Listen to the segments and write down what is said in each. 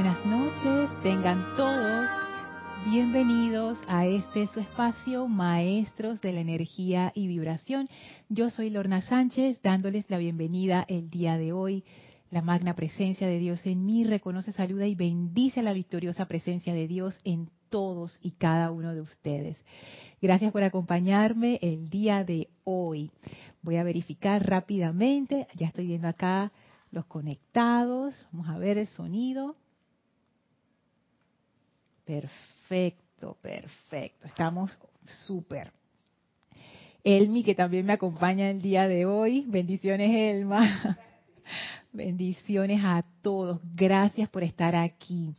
buenas noches, tengan todos bienvenidos a este su espacio Maestros de la Energía y Vibración. Yo soy Lorna Sánchez dándoles la bienvenida el día de hoy. La magna presencia de Dios en mí reconoce, saluda y bendice la victoriosa presencia de Dios en todos y cada uno de ustedes. Gracias por acompañarme el día de hoy. Voy a verificar rápidamente, ya estoy viendo acá los conectados, vamos a ver el sonido. Perfecto, perfecto. Estamos súper. Elmi, que también me acompaña el día de hoy. Bendiciones, Elma. Bendiciones a todos. Gracias por estar aquí.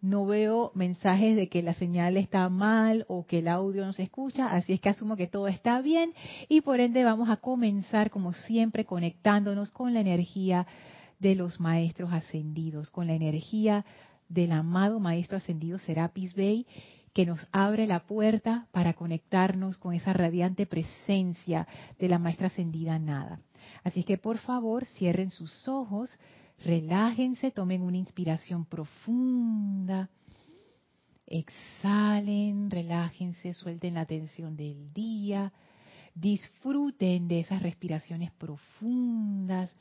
No veo mensajes de que la señal está mal o que el audio no se escucha, así es que asumo que todo está bien y por ende vamos a comenzar como siempre conectándonos con la energía de los maestros ascendidos, con la energía del amado Maestro Ascendido Serapis Bey, que nos abre la puerta para conectarnos con esa radiante presencia de la Maestra Ascendida Nada. Así que por favor cierren sus ojos, relájense, tomen una inspiración profunda, exhalen, relájense, suelten la tensión del día, disfruten de esas respiraciones profundas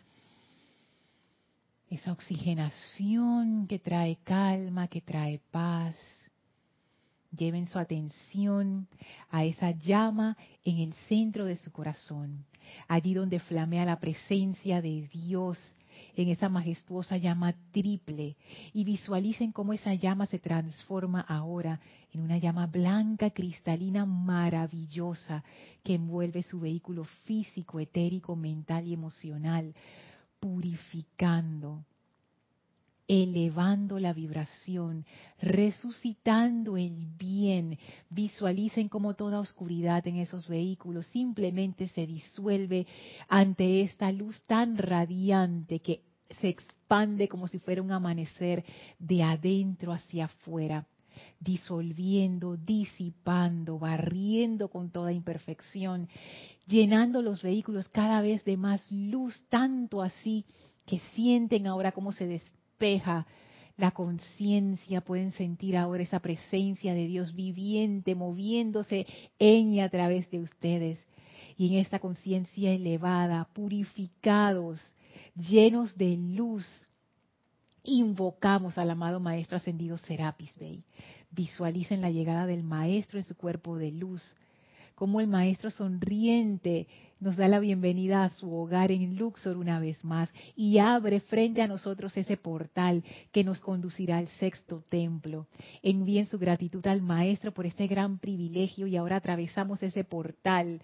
esa oxigenación que trae calma, que trae paz. Lleven su atención a esa llama en el centro de su corazón, allí donde flamea la presencia de Dios en esa majestuosa llama triple y visualicen cómo esa llama se transforma ahora en una llama blanca, cristalina, maravillosa que envuelve su vehículo físico, etérico, mental y emocional purificando, elevando la vibración, resucitando el bien. Visualicen cómo toda oscuridad en esos vehículos simplemente se disuelve ante esta luz tan radiante que se expande como si fuera un amanecer de adentro hacia afuera disolviendo, disipando, barriendo con toda imperfección, llenando los vehículos cada vez de más luz, tanto así que sienten ahora cómo se despeja la conciencia, pueden sentir ahora esa presencia de Dios viviente, moviéndose en y a través de ustedes. Y en esta conciencia elevada, purificados, llenos de luz, invocamos al amado Maestro Ascendido Serapis Bey. Visualicen la llegada del Maestro en su cuerpo de luz, como el Maestro sonriente nos da la bienvenida a su hogar en Luxor una vez más y abre frente a nosotros ese portal que nos conducirá al sexto templo. Envíen su gratitud al Maestro por este gran privilegio y ahora atravesamos ese portal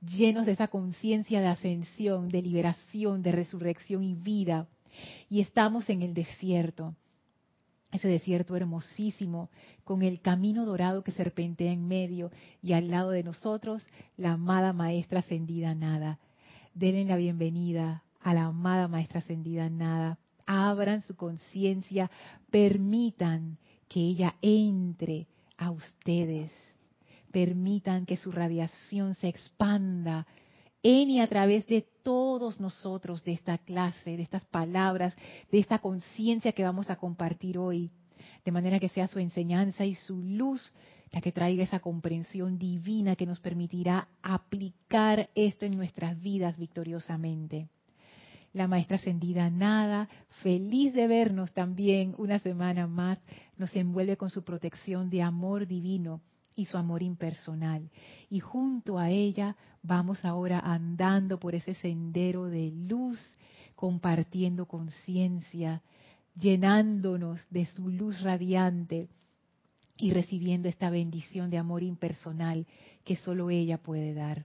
llenos de esa conciencia de ascensión, de liberación, de resurrección y vida y estamos en el desierto. Ese desierto hermosísimo, con el camino dorado que serpentea en medio y al lado de nosotros la amada Maestra Ascendida Nada. Denle la bienvenida a la amada Maestra Ascendida Nada. Abran su conciencia, permitan que ella entre a ustedes. Permitan que su radiación se expanda en y a través de todos nosotros de esta clase, de estas palabras, de esta conciencia que vamos a compartir hoy, de manera que sea su enseñanza y su luz la que traiga esa comprensión divina que nos permitirá aplicar esto en nuestras vidas victoriosamente. La maestra ascendida Nada, feliz de vernos también una semana más, nos envuelve con su protección de amor divino y su amor impersonal. Y junto a ella vamos ahora andando por ese sendero de luz, compartiendo conciencia, llenándonos de su luz radiante y recibiendo esta bendición de amor impersonal que solo ella puede dar.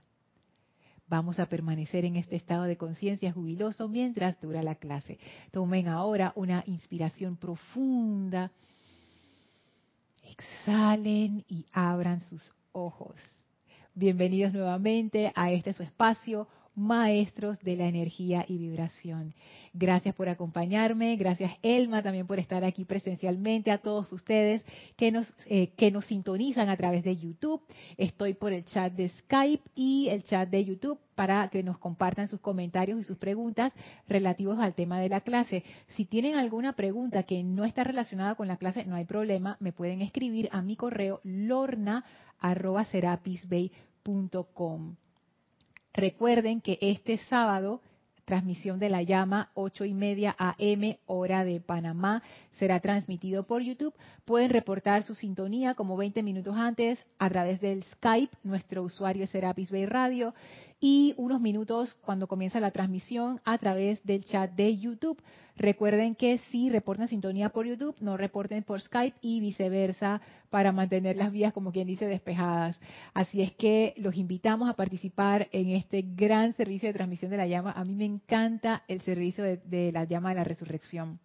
Vamos a permanecer en este estado de conciencia jubiloso mientras dura la clase. Tomen ahora una inspiración profunda exhalen y abran sus ojos. Bienvenidos nuevamente a este su espacio, maestros de la energía y vibración. Gracias por acompañarme, gracias Elma también por estar aquí presencialmente, a todos ustedes que nos, eh, que nos sintonizan a través de YouTube. Estoy por el chat de Skype y el chat de YouTube para que nos compartan sus comentarios y sus preguntas relativos al tema de la clase. Si tienen alguna pregunta que no está relacionada con la clase, no hay problema, me pueden escribir a mi correo lorna.serapisbay.com. Recuerden que este sábado, transmisión de la llama, 8 y media AM, hora de Panamá, será transmitido por YouTube. Pueden reportar su sintonía como 20 minutos antes a través del Skype, nuestro usuario es Serapis Bay Radio, y unos minutos cuando comienza la transmisión a través del chat de YouTube. Recuerden que si reportan sintonía por YouTube, no reporten por Skype y viceversa para mantener las vías, como quien dice, despejadas. Así es que los invitamos a participar en este gran servicio de transmisión de la llama. A mí me encanta el servicio de, la llama de la resurrección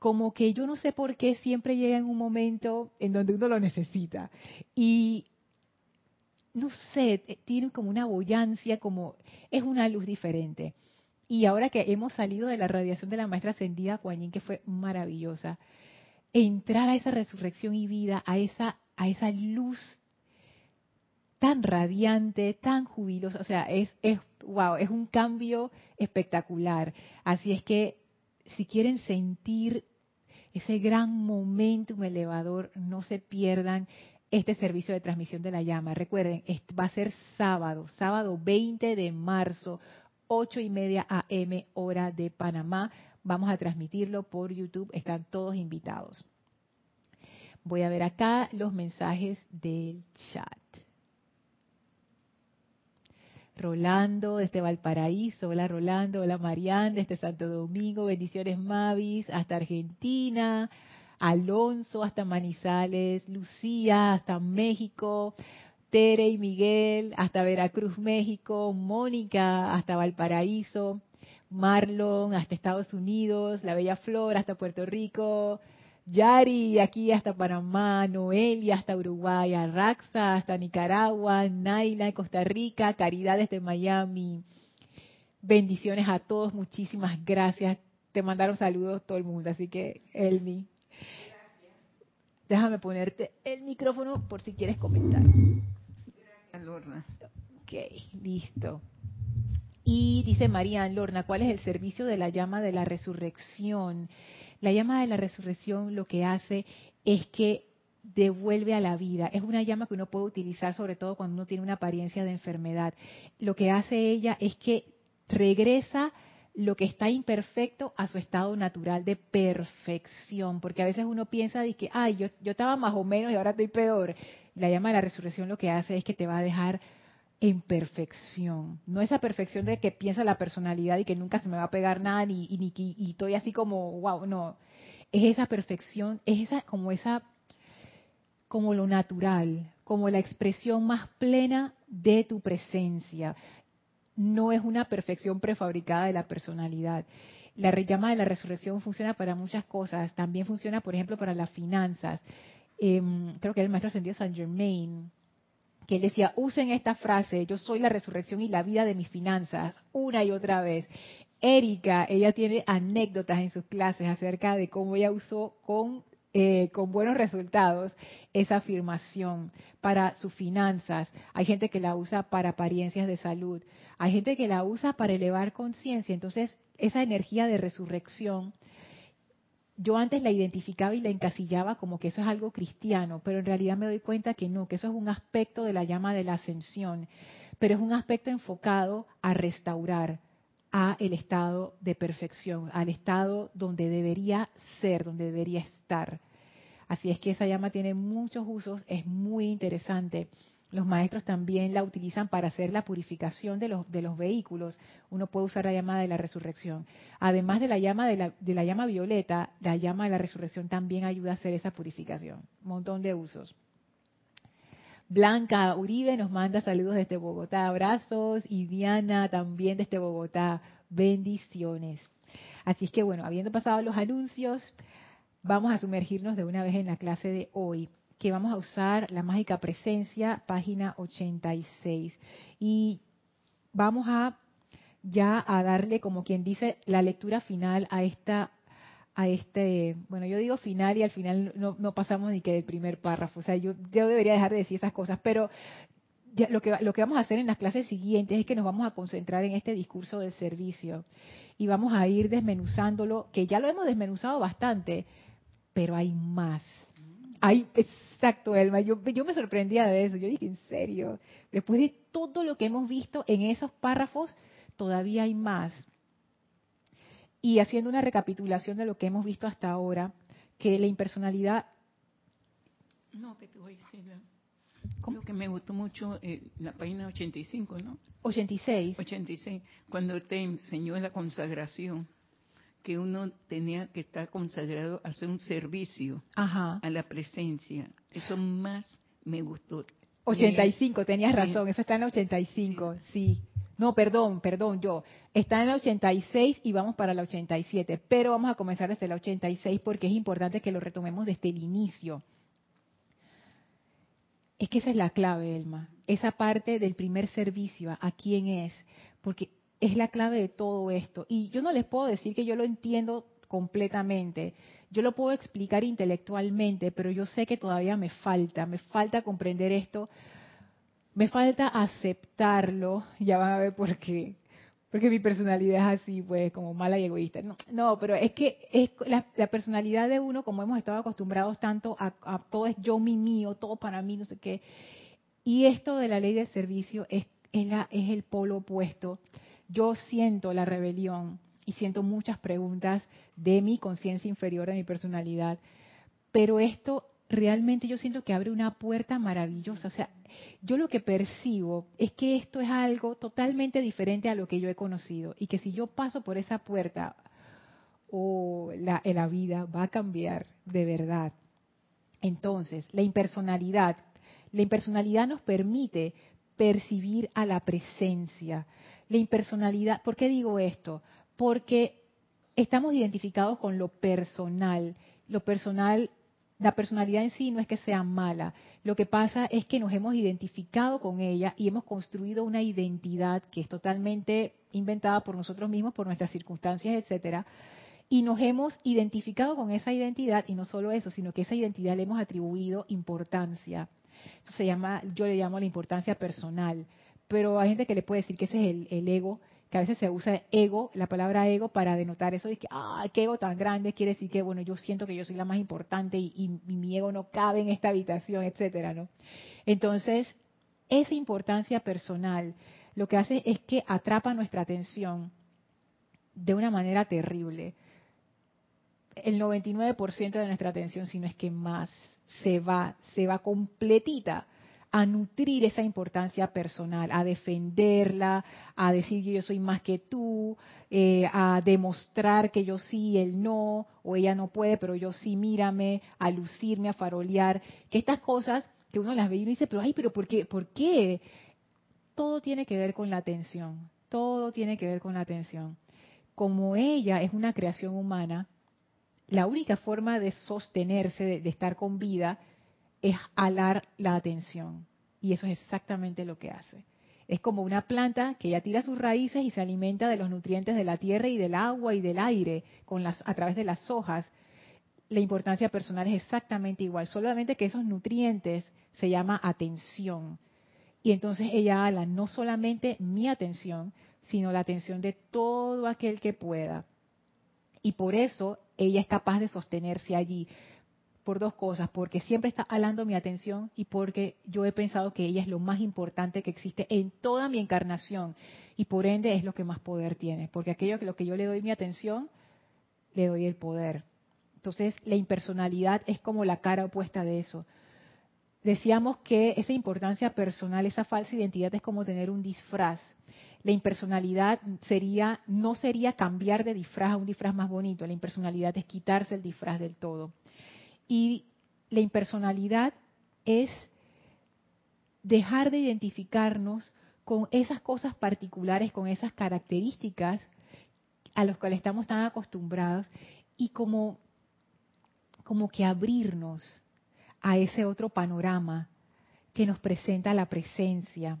como que yo no sé por qué siempre llega en un momento en donde uno lo necesita. Y no sé, tiene como una boyancia, como es una luz diferente. Y ahora que hemos salido de la radiación de la maestra ascendida Kuan que fue maravillosa, entrar a esa resurrección y vida, a esa, a esa luz tan radiante, tan jubilosa, o sea, es, es, wow, es un cambio espectacular. Así es que si quieren sentir ese gran momentum elevador, no se pierdan este servicio de transmisión de la llama. Recuerden, va a ser sábado, sábado 20 de marzo, 8 y media AM, hora de Panamá. Vamos a transmitirlo por YouTube, están todos invitados. Voy a ver acá los mensajes del chat. Rolando desde Valparaíso, hola Rolando, hola Marianne desde Santo Domingo, bendiciones Mavis, hasta Argentina, Alonso hasta Manizales, Lucía hasta México, Tere y Miguel hasta Veracruz, México, Mónica hasta Valparaíso, Marlon hasta Estados Unidos, La Bella Flor hasta Puerto Rico, Yari aquí hasta Panamá, Noelia hasta Uruguay, Raxa hasta Nicaragua, Naila Costa Rica, Caridad desde Miami. Bendiciones a todos, muchísimas gracias. Te mandaron saludos todo el mundo, así que Elmi, Déjame ponerte el micrófono por si quieres comentar. Gracias, Lorna. Ok, listo. Y dice María Lorna, ¿cuál es el servicio de la llama de la resurrección? La llama de la resurrección lo que hace es que devuelve a la vida. Es una llama que uno puede utilizar sobre todo cuando uno tiene una apariencia de enfermedad. Lo que hace ella es que regresa lo que está imperfecto a su estado natural de perfección, porque a veces uno piensa de que, ay, yo, yo estaba más o menos y ahora estoy peor. La llama de la resurrección lo que hace es que te va a dejar en perfección, no esa perfección de que piensa la personalidad y que nunca se me va a pegar nada ni, y, y estoy así como, wow, no, es esa perfección, es esa como esa como lo natural, como la expresión más plena de tu presencia no es una perfección prefabricada de la personalidad. La llama de la resurrección funciona para muchas cosas. También funciona, por ejemplo, para las finanzas. Em, creo que el maestro ascendido Saint Germain, que él decía, usen esta frase, yo soy la resurrección y la vida de mis finanzas, una y otra vez. Erika, ella tiene anécdotas en sus clases acerca de cómo ella usó con eh, con buenos resultados esa afirmación para sus finanzas. Hay gente que la usa para apariencias de salud. Hay gente que la usa para elevar conciencia. Entonces, esa energía de resurrección, yo antes la identificaba y la encasillaba como que eso es algo cristiano, pero en realidad me doy cuenta que no, que eso es un aspecto de la llama de la ascensión, pero es un aspecto enfocado a restaurar, a el estado de perfección, al estado donde debería ser, donde debería estar. Así es que esa llama tiene muchos usos, es muy interesante. Los maestros también la utilizan para hacer la purificación de los, de los vehículos. Uno puede usar la llama de la resurrección. Además de la llama de la, de la llama violeta, la llama de la resurrección también ayuda a hacer esa purificación. Un montón de usos. Blanca Uribe nos manda saludos desde Bogotá, abrazos, y Diana también desde Bogotá, bendiciones. Así es que bueno, habiendo pasado los anuncios, vamos a sumergirnos de una vez en la clase de hoy, que vamos a usar la mágica presencia, página 86. Y vamos a ya a darle, como quien dice, la lectura final a esta a este, bueno, yo digo final y al final no, no pasamos ni que del primer párrafo, o sea, yo, yo debería dejar de decir esas cosas, pero lo, que, lo que vamos a hacer en las clases siguientes es que nos vamos a concentrar en este discurso del servicio y vamos a ir desmenuzándolo, que ya lo hemos desmenuzado bastante, pero hay más. Hay, exacto, Elma, yo, yo me sorprendía de eso, yo dije, en serio, después de todo lo que hemos visto en esos párrafos, todavía hay más. Y haciendo una recapitulación de lo que hemos visto hasta ahora, que la impersonalidad... No, que te voy a decir. Lo que me gustó mucho, eh, la página 85, ¿no? 86. 86, cuando te enseñó la consagración, que uno tenía que estar consagrado a hacer un servicio a la presencia. Eso más me gustó. 85, tenías razón, eso está en 85, sí. No, perdón, perdón, yo. Está en la 86 y vamos para la 87, pero vamos a comenzar desde la 86 porque es importante que lo retomemos desde el inicio. Es que esa es la clave, Elma. Esa parte del primer servicio, ¿a quién es? Porque es la clave de todo esto. Y yo no les puedo decir que yo lo entiendo completamente. Yo lo puedo explicar intelectualmente, pero yo sé que todavía me falta, me falta comprender esto, me falta aceptarlo, ya van a ver por qué, porque mi personalidad es así, pues, como mala y egoísta. No, pero es que es la, personalidad de uno, como hemos estado acostumbrados tanto a, todo es yo, mi, mío, todo para mí, no sé qué. Y esto de la ley de servicio es, es, la, es el polo opuesto. Yo siento la rebelión y siento muchas preguntas de mi conciencia inferior, de mi personalidad. Pero esto realmente yo siento que abre una puerta maravillosa. O sea, yo lo que percibo es que esto es algo totalmente diferente a lo que yo he conocido y que si yo paso por esa puerta, o la, la vida va a cambiar de verdad. Entonces, la impersonalidad, la impersonalidad nos permite percibir a la presencia. La impersonalidad, ¿por qué digo esto? Porque estamos identificados con lo personal. Lo personal la personalidad en sí no es que sea mala, lo que pasa es que nos hemos identificado con ella y hemos construido una identidad que es totalmente inventada por nosotros mismos, por nuestras circunstancias, etcétera, y nos hemos identificado con esa identidad y no solo eso, sino que esa identidad le hemos atribuido importancia. Eso se llama, yo le llamo la importancia personal, pero hay gente que le puede decir que ese es el, ego que a veces se usa ego, la palabra ego, para denotar eso de que, ah, qué ego tan grande, quiere decir que, bueno, yo siento que yo soy la más importante y, mi ego no cabe en esta habitación, etcétera, ¿no? Entonces, esa importancia personal lo que hace es que atrapa nuestra atención de una manera terrible. El 99% de nuestra atención, si no es que más, se va, se va completita a nutrir esa importancia personal, a defenderla, a decir que yo soy más que tú, eh, a demostrar que yo sí, él no, o ella no puede, pero yo sí, mírame, a lucirme, a farolear, que estas cosas que uno las ve y dice, pero ay, pero ¿por qué? ¿Por qué? Todo tiene que ver con la atención, todo tiene que ver con la atención. Como ella es una creación humana, la única forma de sostenerse, de estar con vida, es alar la atención. Y eso es exactamente lo que hace. Es como una planta que ya tira sus raíces y se alimenta de los nutrientes de la tierra y del agua y del aire a través de las hojas. La importancia personal es exactamente igual, solamente que esos nutrientes se llama atención. Y entonces ella ala no solamente mi atención, sino la atención de todo aquel que pueda. Y por eso ella es capaz de sostenerse allí por dos cosas, porque siempre está alando mi atención y porque yo he pensado que ella es lo más importante que existe en toda mi encarnación y por ende es lo que más poder tiene, porque aquello que lo que yo le doy mi atención, le doy el poder. Entonces, la impersonalidad es como la cara opuesta de eso. Decíamos que esa importancia personal, esa falsa identidad es como tener un disfraz. La impersonalidad sería no sería cambiar de disfraz a un disfraz más bonito, la impersonalidad es quitarse el disfraz del todo. Y la impersonalidad es dejar de identificarnos con esas cosas particulares, con esas características a las cuales estamos tan acostumbrados y como, como que abrirnos a ese otro panorama que nos presenta la presencia.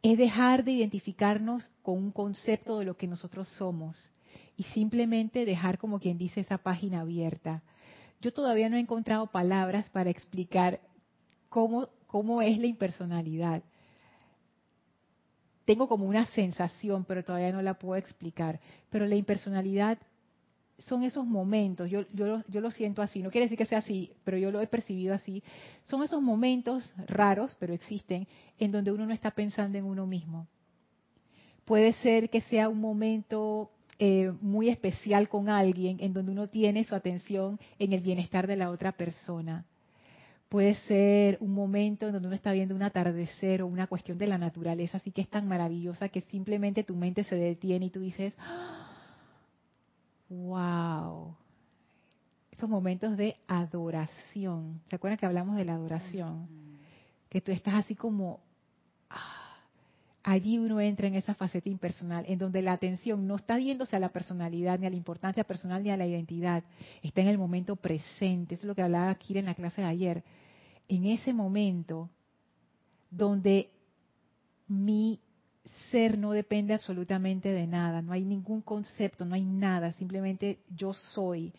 es dejar de identificarnos con un concepto de lo que nosotros somos y simplemente dejar como quien dice esa página abierta. Yo todavía no he encontrado palabras para explicar cómo, cómo es la impersonalidad. Tengo como una sensación, pero todavía no la puedo explicar. Pero la impersonalidad son esos momentos, yo, yo, yo, lo siento así, no quiere decir que sea así, pero yo lo he percibido así, son esos momentos raros, pero existen, en donde uno no está pensando en uno mismo. Puede ser que sea un momento eh, muy especial con alguien, en donde uno tiene su atención en el bienestar de la otra persona. Puede ser un momento en donde uno está viendo un atardecer o una cuestión de la naturaleza, así que es tan maravillosa que simplemente tu mente se detiene y tú dices, ¡Ah! wow, estos momentos de adoración. ¿Se acuerdan que hablamos de la adoración? Que tú estás así como, ah, allí uno entra en esa faceta impersonal, en donde la atención no está yéndose a la personalidad, ni a la importancia personal, ni a la identidad, está en el momento presente. Es lo que hablaba Kira en la clase de ayer. En ese momento donde mi ser no depende absolutamente de nada, no hay ningún concepto, no hay nada, simplemente yo soy.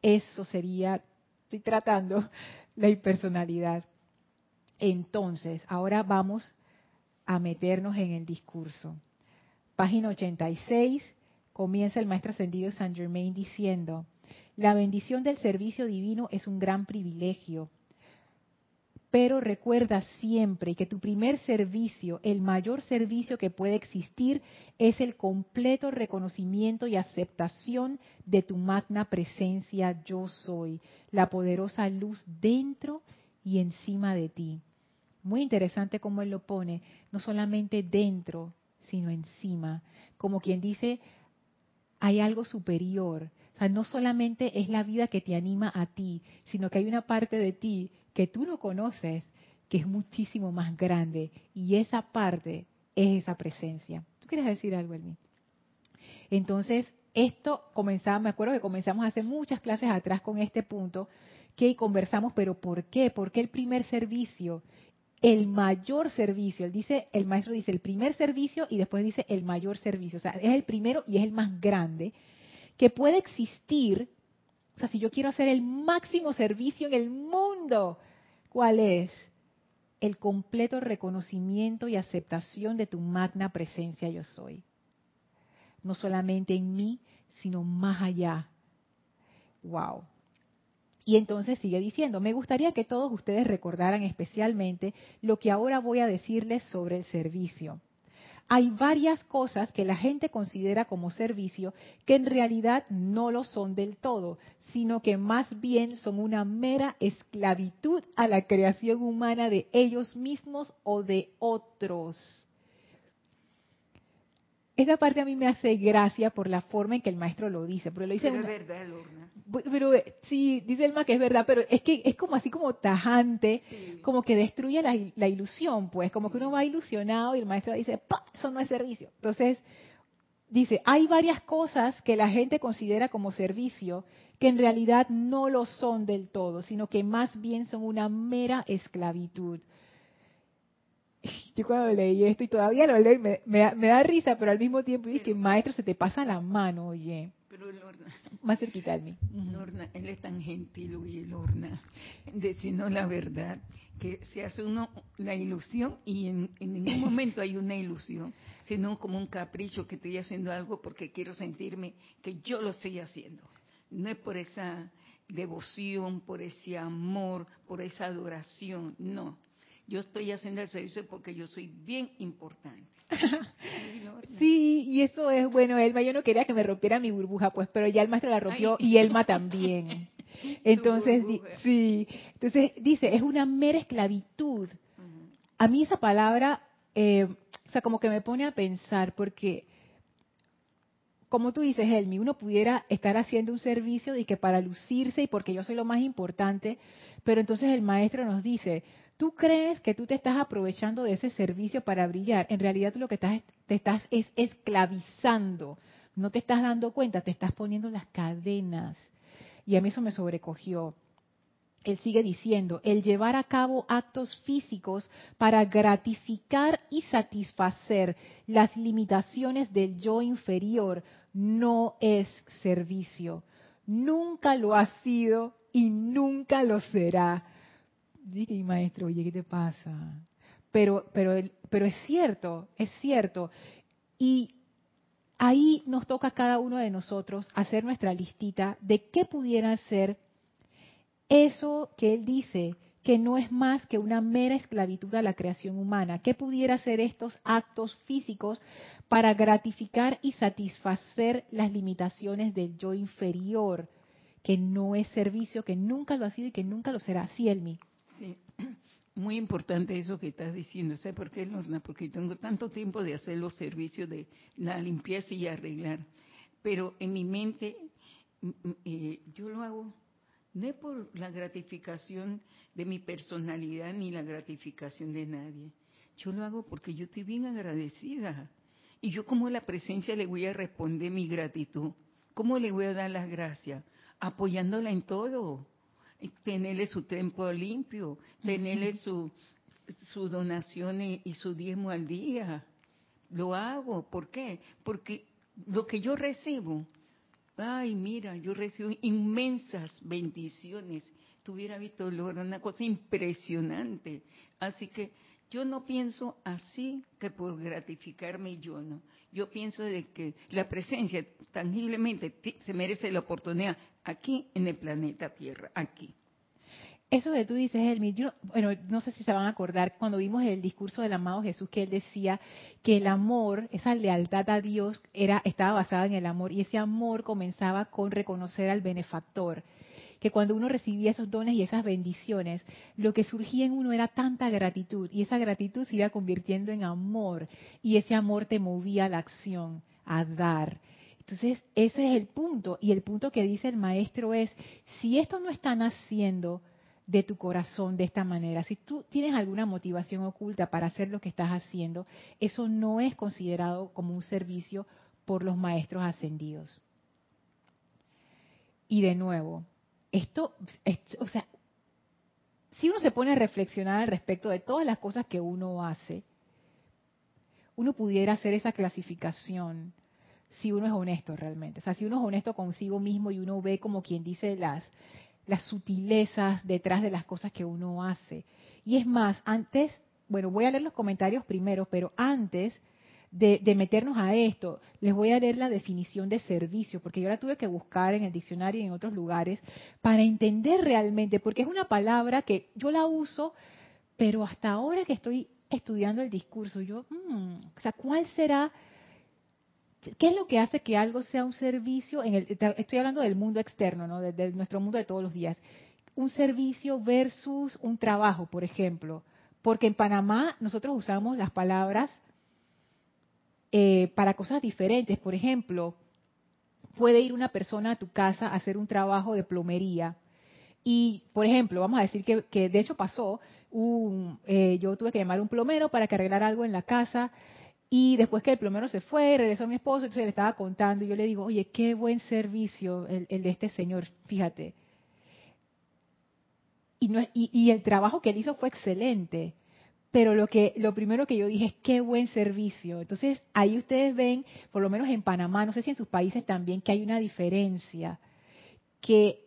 Eso sería, estoy tratando, la impersonalidad. Entonces, ahora vamos a meternos en el discurso. Página 86, comienza el maestro ascendido Saint Germain diciendo, la bendición del servicio divino es un gran privilegio pero recuerda siempre que tu primer servicio, el mayor servicio que puede existir, es el completo reconocimiento y aceptación de tu magna presencia yo soy, la poderosa luz dentro y encima de ti. Muy interesante cómo él lo pone, no solamente dentro, sino encima. Como quien dice, hay algo superior. O sea, no solamente es la vida que te anima a ti, sino que hay una parte de ti que tú no conoces, que es muchísimo más grande. Y esa parte es esa presencia. ¿Tú quieres decir algo, Elmi? Entonces, esto comenzaba, me acuerdo que comenzamos hace muchas clases atrás con este punto, que conversamos, pero ¿por qué? ¿Por qué el primer servicio? El mayor servicio, dice, el maestro dice el primer servicio y después dice el mayor servicio, o sea, es el primero y es el más grande que puede existir. O sea, si yo quiero hacer el máximo servicio en el mundo, ¿Cuál es? El completo reconocimiento y aceptación de tu magna presencia yo soy. No solamente en mí, sino más allá. Wow. Y entonces sigue diciendo, me gustaría que todos ustedes recordaran especialmente lo que ahora voy a decirles sobre el servicio hay varias cosas que la gente considera como servicio que en realidad no lo son del todo, sino que más bien son una mera esclavitud a la creación humana de ellos mismos o de otros. Esta parte a mí me hace gracia por la forma en que el maestro lo dice, pero lo dice pero es verdad, Lorna. Pero eh, sí, dice Elma que es verdad, pero es que es como así como tajante, como que destruye la, ilusión, pues, como que uno va ilusionado y el maestro dice, ¡Pah! eso no es servicio. Entonces, dice, hay varias cosas que la gente considera como servicio que en realidad no lo son del todo, sino que más bien son una mera esclavitud. yo cuando leí esto y todavía lo leo me, da risa, pero al mismo tiempo es que maestro se te pasa la mano, oye. Pero Lorna, más cerquita de mí. Lorna, él es tan gentil, oye, Lorna, decirnos la verdad, que se hace uno la ilusión y en, en ningún momento hay una ilusión, sino como un capricho que estoy haciendo algo porque quiero sentirme que yo lo estoy haciendo. No es por esa devoción, por ese amor, por esa adoración, no yo estoy haciendo el servicio porque yo soy bien importante. sí, y eso es bueno, Elma, yo no quería que me rompiera mi burbuja, pues, pero ya el maestro la rompió y Elma también. Entonces, sí, entonces dice, es una mera esclavitud. A mí esa palabra, eh, o sea, como que me pone a pensar, porque, como tú dices, Elmi, uno pudiera estar haciendo un servicio y que para lucirse y porque yo soy lo más importante, pero entonces el maestro nos dice, tú crees que tú te estás aprovechando de ese servicio para brillar. En realidad tú lo que estás, te estás es esclavizando. No te estás dando cuenta, te estás poniendo las cadenas. Y a mí eso me sobrecogió. él sigue diciendo, el llevar a cabo actos físicos para gratificar y satisfacer las limitaciones del yo inferior no es servicio. Nunca lo ha sido y nunca lo será. Dije, maestro, oye, ¿qué te pasa? Pero, pero, pero es cierto, es cierto. Y ahí nos toca cada uno de nosotros hacer nuestra listita de qué pudiera ser eso que él dice que no es más que una mera esclavitud a la creación humana. ¿Qué pudiera ser estos actos físicos para gratificar y satisfacer las limitaciones del yo inferior, que no es servicio, que nunca lo ha sido y que nunca lo será? Sí, Elmi. Sí, muy importante eso que estás diciendo. ¿Sabes por qué, Lorna? Porque tengo tanto tiempo de hacer los servicios de la limpieza y arreglar. Pero en mi mente, eh, yo lo hago no es por la gratificación de mi personalidad ni la gratificación de nadie. Yo lo hago porque yo estoy bien agradecida. Y yo como la presencia le voy a responder mi gratitud. ¿Cómo le voy a dar las gracias? Apoyándola en todo. Tenerle su templo limpio, tenerle su, su donación y su diezmo al día. Lo hago. ¿Por qué? Porque lo que yo recibo ay, mira, yo recibo inmensas bendiciones. Tuviera visto Lord, una cosa impresionante. Así que yo no pienso así que por gratificarme yo no. Yo pienso de que la presencia tangiblemente se merece la oportunidad aquí en el planeta Tierra, aquí. Eso que tú dices, Elmi, yo, bueno, no sé si se van a acordar cuando vimos el discurso del amado Jesús que él decía que el amor, esa lealtad a Dios era estaba basada en el amor y ese amor comenzaba con reconocer al benefactor, que cuando uno recibía esos dones y esas bendiciones, lo que surgía en uno era tanta gratitud y esa gratitud se iba convirtiendo en amor y ese amor te movía a la acción, a dar. Entonces, ese es el punto y el punto que dice el maestro es, si esto no están haciendo, de tu corazón de esta manera. Si tú tienes alguna motivación oculta para hacer lo que estás haciendo, eso no es considerado como un servicio por los maestros ascendidos. Y de nuevo, esto, o sea, si uno se pone a reflexionar al respecto de todas las cosas que uno hace, uno pudiera hacer esa clasificación si uno es honesto realmente. O sea, si uno es honesto consigo mismo y uno ve como quien dice las, las sutilezas detrás de las cosas que uno hace. Y es más, antes, bueno, voy a leer los comentarios primero, pero antes de, meternos a esto, les voy a leer la definición de servicio, porque yo la tuve que buscar en el diccionario y en otros lugares para entender realmente, porque es una palabra que yo la uso, pero hasta ahora que estoy estudiando el discurso, yo, mm, o sea, ¿cuál será ¿Qué es lo que hace que algo sea un servicio? En el, estoy hablando del mundo externo, ¿no? de, nuestro mundo de todos los días. Un servicio versus un trabajo, por ejemplo. Porque en Panamá nosotros usamos las palabras eh, para cosas diferentes. Por ejemplo, puede ir una persona a tu casa a hacer un trabajo de plomería. Y, por ejemplo, vamos a decir que, que de hecho pasó, un, eh, yo tuve que llamar a un plomero para que arreglara algo en la casa y después que el plomero se fue, regresó mi esposo, y se le estaba contando, y yo le digo, oye, qué buen servicio el, de este señor, fíjate. Y, no, y, y, el trabajo que él hizo fue excelente, pero lo, que, lo primero que yo dije es qué buen servicio. Entonces, ahí ustedes ven, por lo menos en Panamá, no sé si en sus países también, que hay una diferencia, que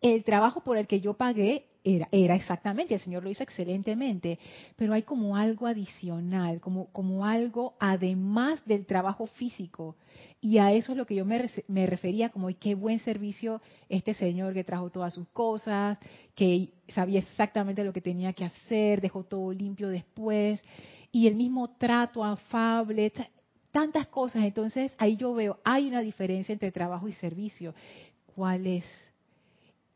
el trabajo por el que yo pagué era, era exactamente, el Señor lo hizo excelentemente, pero hay como algo adicional, como, como algo además del trabajo físico. Y a eso es lo que yo me, me refería, como qué buen servicio este Señor que trajo todas sus cosas, que sabía exactamente lo que tenía que hacer, dejó todo limpio después, y el mismo trato afable, tantas cosas. Entonces ahí yo veo, hay una diferencia entre trabajo y servicio. ¿Cuál es?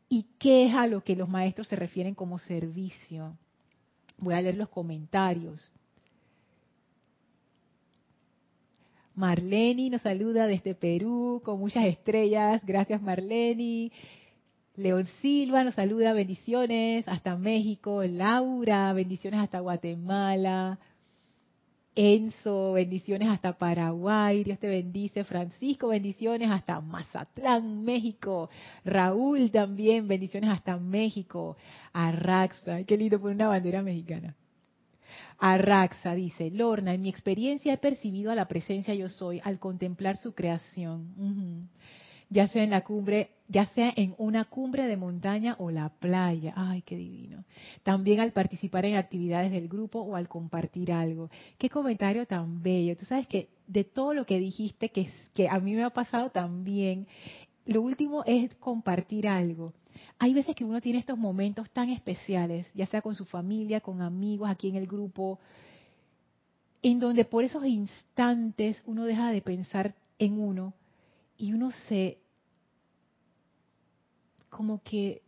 ¿Y qué es a lo que los maestros se refieren como servicio? Voy a leer los comentarios. Marleni nos saluda desde Perú con muchas estrellas. Gracias Marleni. León Silva nos saluda, bendiciones hasta México. Laura, bendiciones hasta Guatemala. Enzo, bendiciones hasta Paraguay, Dios te bendice. Francisco, bendiciones hasta Mazatlán, México. Raúl también, bendiciones hasta México. Arraxa, qué lindo por una bandera mexicana. Arraxa dice, Lorna, en mi experiencia he percibido a la presencia yo soy al contemplar su creación ya sea en la cumbre, ya sea en una cumbre de montaña o la playa. Ay, qué divino. También al participar en actividades del grupo o al compartir algo. Qué comentario tan bello. Tú sabes que de todo lo que dijiste, que, que a mí me ha pasado también, lo último es compartir algo. Hay veces que uno tiene estos momentos tan especiales, ya sea con su familia, con amigos, aquí en el grupo, en donde por esos instantes uno deja de pensar en uno y uno se como que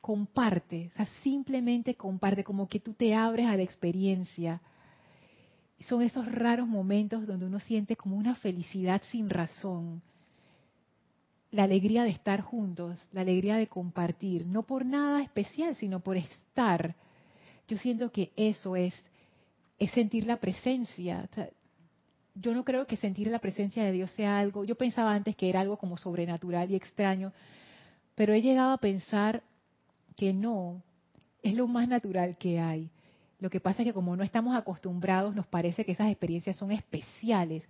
comparte, o sea, simplemente comparte, como que tú te abres a la experiencia. Son esos raros momentos donde uno siente como una felicidad sin razón, la alegría de estar juntos, la alegría de compartir, no por nada especial, sino por estar. Yo siento que eso es, es sentir la presencia yo no creo que sentir la presencia de Dios sea algo, yo pensaba antes que era algo como sobrenatural y extraño, pero he llegado a pensar que no, es lo más natural que hay. Lo que pasa es que como no estamos acostumbrados, nos parece que esas experiencias son especiales.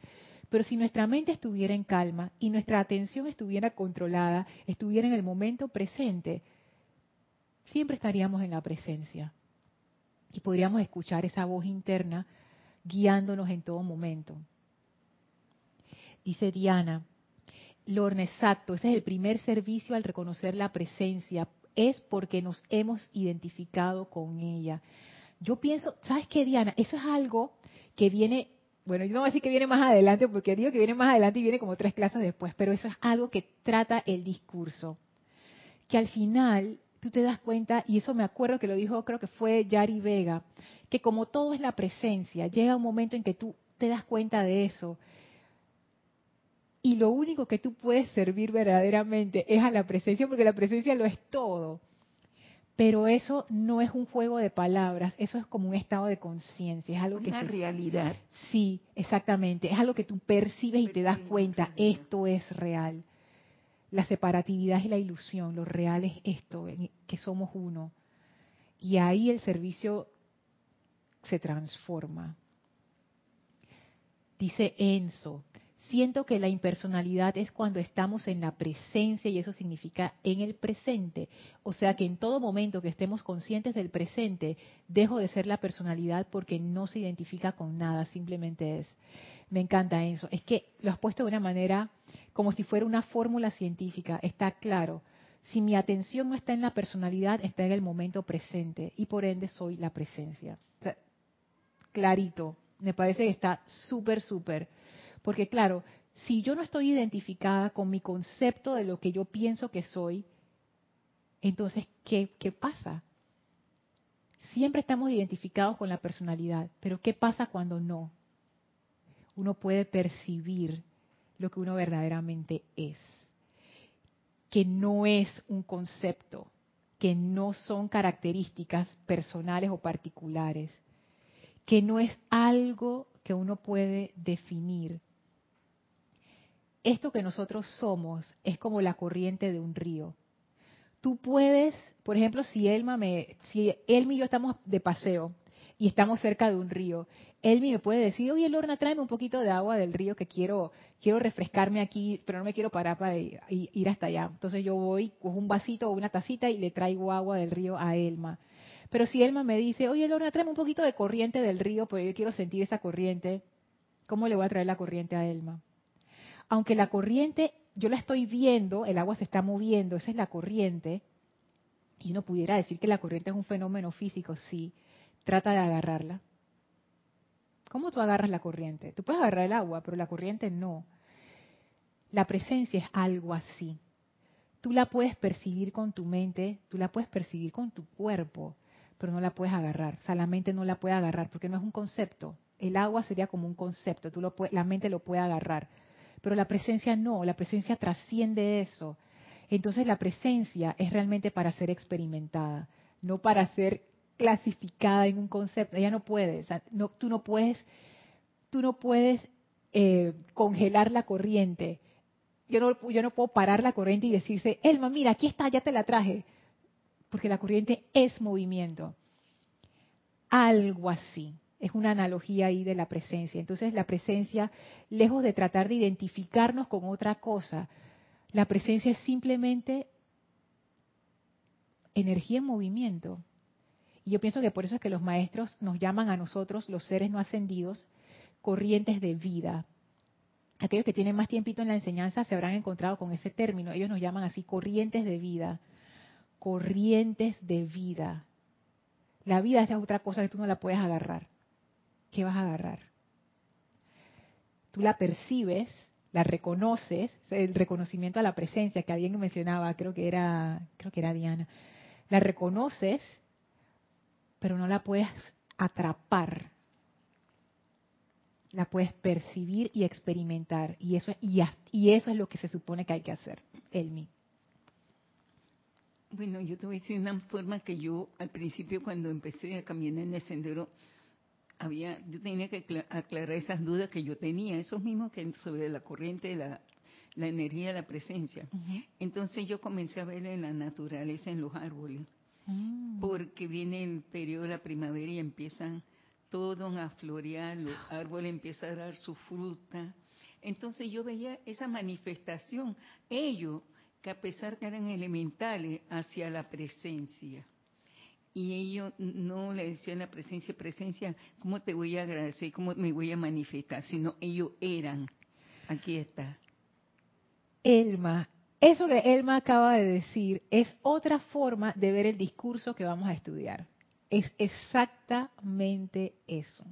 Pero si nuestra mente estuviera en calma y nuestra atención estuviera controlada, estuviera en el momento presente, siempre estaríamos en la presencia. Y podríamos escuchar esa voz interna guiándonos en todo momento. Dice Diana, Lorna, exacto, ese es el primer servicio al reconocer la presencia, es porque nos hemos identificado con ella. Yo pienso, ¿sabes qué, Diana? Eso es algo que viene, bueno, yo no voy a decir que viene más adelante, porque digo que viene más adelante y viene como tres clases después, pero eso es algo que trata el discurso. Que al final tú te das cuenta, y eso me acuerdo que lo dijo, creo que fue Yari Vega, que como todo es la presencia, llega un momento en que tú te das cuenta de eso y lo único que tú puedes servir verdaderamente es a la presencia, porque la presencia lo es todo. Pero eso no es un juego de palabras, eso es como un estado de conciencia, es algo que una realidad. Sí, exactamente, es algo que tú percibes y te das cuenta, esto es real. La separatividad es la ilusión, lo real es esto, que somos uno. Y ahí el servicio se transforma. Dice Enzo, Siento que la impersonalidad es cuando estamos en la presencia y eso significa en el presente. O sea que en todo momento que estemos conscientes del presente, dejo de ser la personalidad porque no se identifica con nada, simplemente es. Me encanta eso. Es que lo has puesto de una manera como si fuera una fórmula científica. Está claro. Si mi atención no está en la personalidad, está en el momento presente y por ende soy la presencia. clarito. Me parece que está súper, súper porque claro, si yo no estoy identificada con mi concepto de lo que yo pienso que soy, entonces, ¿qué, qué pasa? Siempre estamos identificados con la personalidad, pero ¿qué pasa cuando no? Uno puede percibir lo que uno verdaderamente es, que no es un concepto, que no son características personales o particulares, que no es algo que uno puede definir, esto que nosotros somos es como la corriente de un río. Tú puedes, por ejemplo, si Elma me, si Elmi y yo estamos de paseo y estamos cerca de un río, Elmi me puede decir, oye Lorna, tráeme un poquito de agua del río que quiero, quiero refrescarme aquí, pero no me quiero parar para ir hasta allá. Entonces yo voy, cojo un vasito o una tacita y le traigo agua del río a Elma. Pero si Elma me dice, oye Lorna, tráeme un poquito de corriente del río, porque yo quiero sentir esa corriente, ¿cómo le voy a traer la corriente a Elma? Aunque la corriente, yo la estoy viendo, el agua se está moviendo, esa es la corriente, y uno pudiera decir que la corriente es un fenómeno físico, sí, trata de agarrarla. ¿Cómo tú agarras la corriente? Tú puedes agarrar el agua, pero la corriente no. La presencia es algo así. Tú la puedes percibir con tu mente, tú la puedes percibir con tu cuerpo, pero no la puedes agarrar. O sea, la mente no la puede agarrar porque no es un concepto. El agua sería como un concepto, tú lo la mente lo puede agarrar pero la presencia no, la presencia trasciende eso. Entonces la presencia es realmente para ser experimentada, no para ser clasificada en un concepto. Ella no puede, no, tú no puedes tú no puedes eh, congelar la corriente. Yo no, yo no puedo parar la corriente y decirse, Elma, mira, aquí está, ya te la traje. Porque la corriente es movimiento. Algo así. Es una analogía ahí de la presencia. Entonces la presencia, lejos de tratar de identificarnos con otra cosa, la presencia es simplemente energía en movimiento. Y yo pienso que por eso es que los maestros nos llaman a nosotros, los seres no ascendidos, corrientes de vida. Aquellos que tienen más tiempito en la enseñanza se habrán encontrado con ese término. Ellos nos llaman así corrientes de vida. Corrientes de vida. La vida es otra cosa que tú no la puedes agarrar. ¿Qué vas a agarrar? Tú la percibes, la reconoces, el reconocimiento a la presencia que alguien mencionaba, creo que era, creo que era Diana. La reconoces, pero no la puedes atrapar. La puedes percibir y experimentar. Y eso, y, y eso es lo que se supone que hay que hacer, Elmi. Bueno, yo te voy a decir una forma que yo al principio cuando empecé a caminar en el sendero, había, yo tenía que aclarar esas dudas que yo tenía, esos mismos que sobre la corriente, la, la energía, la presencia. Entonces yo comencé a ver en la naturaleza, en los árboles, mm. porque viene el periodo de la primavera y empiezan todo a florear, los árboles empiezan a dar su fruta. Entonces yo veía esa manifestación, ellos que a pesar que eran elementales hacia la presencia. Y ellos no le decían la presencia, presencia, ¿cómo te voy a agradecer? ¿Cómo me voy a manifestar? Sino ellos eran. Aquí está. Elma, eso que Elma acaba de decir es otra forma de ver el discurso que vamos a estudiar. Es exactamente eso.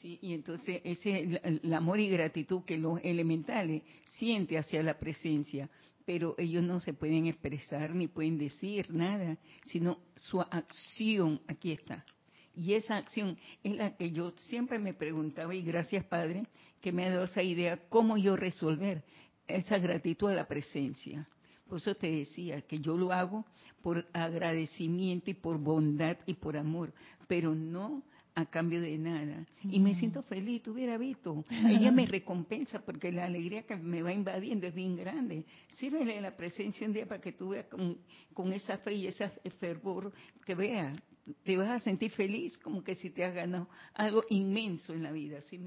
Sí, y entonces ese el, el amor y gratitud que los elementales sienten hacia la presencia, pero ellos no se pueden expresar ni pueden decir nada, sino su acción aquí está. Y esa acción es la que yo siempre me preguntaba, y gracias Padre, que me ha dado esa idea, cómo yo resolver esa gratitud a la presencia. Por eso te decía que yo lo hago por agradecimiento y por bondad y por amor, pero no a cambio de nada. Y me siento feliz, tuviera visto. Ella me recompensa porque la alegría que me va invadiendo es bien grande. Sírvele la presencia un día para que tú veas con, esa fe y ese fervor que vea. Te vas a sentir feliz como que si te has ganado algo inmenso en la vida. ¿sí?